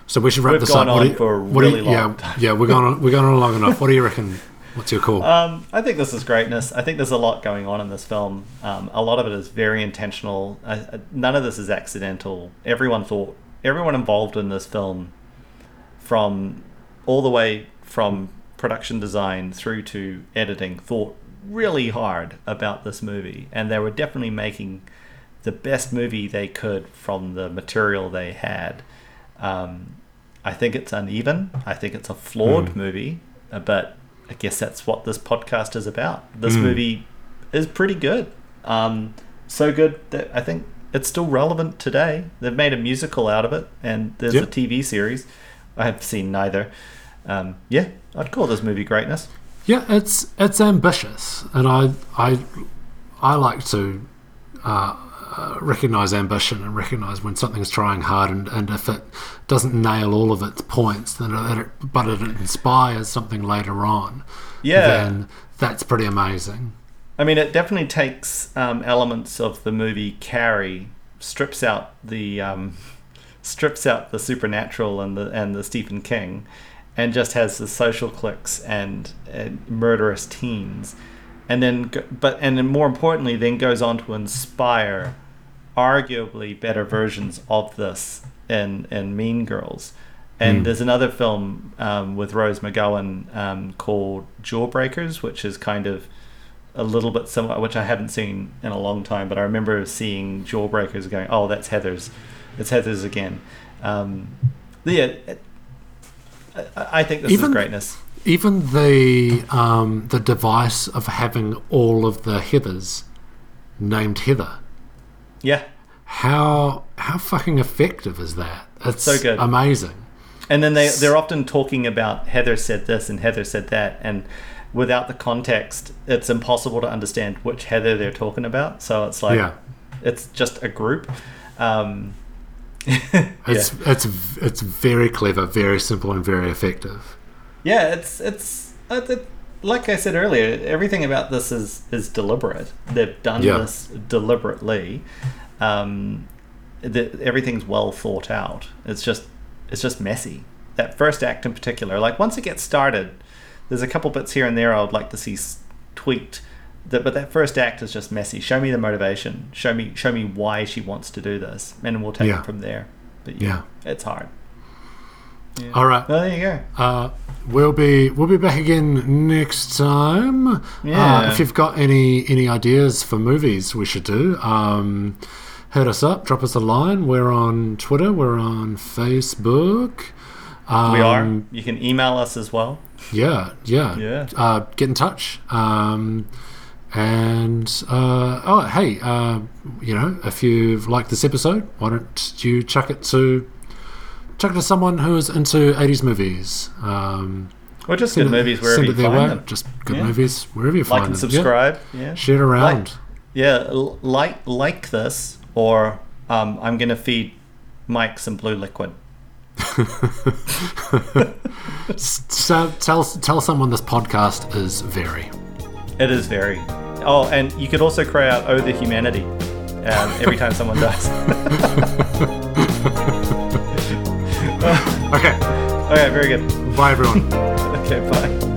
So we should wrap We've this gone up. What on do you- what do you- really long yeah, time. yeah, we're going on we're going on long enough. What do you reckon? What's your call? Um, I think this is greatness. I think there's a lot going on in this film. Um, a lot of it is very intentional. Uh, uh, none of this is accidental. Everyone thought, everyone involved in this film, from all the way from production design through to editing, thought really hard about this movie, and they were definitely making the best movie they could from the material they had. Um, I think it's uneven. I think it's a flawed movie, uh, but I guess that's what this podcast is about. This Mm. movie is pretty good. Um, so good that I think it's still relevant today. They've made a musical out of it, and there's Yep. a TV series. I have seen neither. Um, yeah, I'd call this movie greatness. Yeah, it's it's ambitious, and I I I like to uh, uh, recognize ambition and recognize when something's trying hard, and, and if it doesn't nail all of its points, then it, it, but it inspires something later on. Yeah. then that's pretty amazing. I mean, it definitely takes um, elements of the movie Carrie, strips out the um, strips out the supernatural and the and the Stephen King, and just has the social cliques and, and murderous teens, and then but and then more importantly, then goes on to inspire arguably better versions of this in in Mean Girls. And Hmm. there's another film um, with Rose McGowan um, called Jawbreakers, which is kind of a little bit similar, which I haven't seen in a long time. But I remember seeing Jawbreakers going, "Oh, that's Heather's. It's Heather's again." Um, yeah, I, I think this Even- is greatness. Even the um, the device of having all of the Heathers named Heather. Yeah, How how fucking effective is that? It's So good. amazing. And then they they're often talking about Heather said this and Heather said that, and without the context, it's impossible to understand which Heather they're talking about. So it's like Yeah. it's just a group. Um, It's it's it's very clever, very simple, and very effective. yeah, it's it's it, like I said earlier. Everything about this is is deliberate. They've done Yeah. this deliberately. Um, the, everything's well thought out. It's just it's just messy. That first act in particular, like once it gets started, there's a couple bits here and there I would like to see tweaked. That, but that first act is just messy. Show me the motivation. Show me show me why she wants to do this, and we'll take Yeah. it from there. But Yeah. it's hard. Yeah. All right. Well, there you go. Uh, we'll be we'll be back again next time. Yeah. Uh, if you've got any any ideas for movies we should do, um, hit us up. Drop us a line. We're on Twitter. We're on Facebook. Um, We are. You can email us as well. Yeah. Yeah. Yeah. Uh, get in touch. Um, and uh, oh, hey, uh, you know, if you've liked this episode, why don't you chuck it to chuck it to someone who is into '80s movies? Um, Or just good it- movies wherever you find way. them. Just good Yeah. movies wherever you find Like and them. subscribe. Yeah. Yeah. Share it around. Yeah, like like this, or um, I'm gonna feed Mike some blue liquid. So tell tell someone this podcast is very. It is very. Oh, and you could also cry out "Oh, the humanity" um, every time someone does. Okay. okay, very good. Bye everyone. Okay, bye.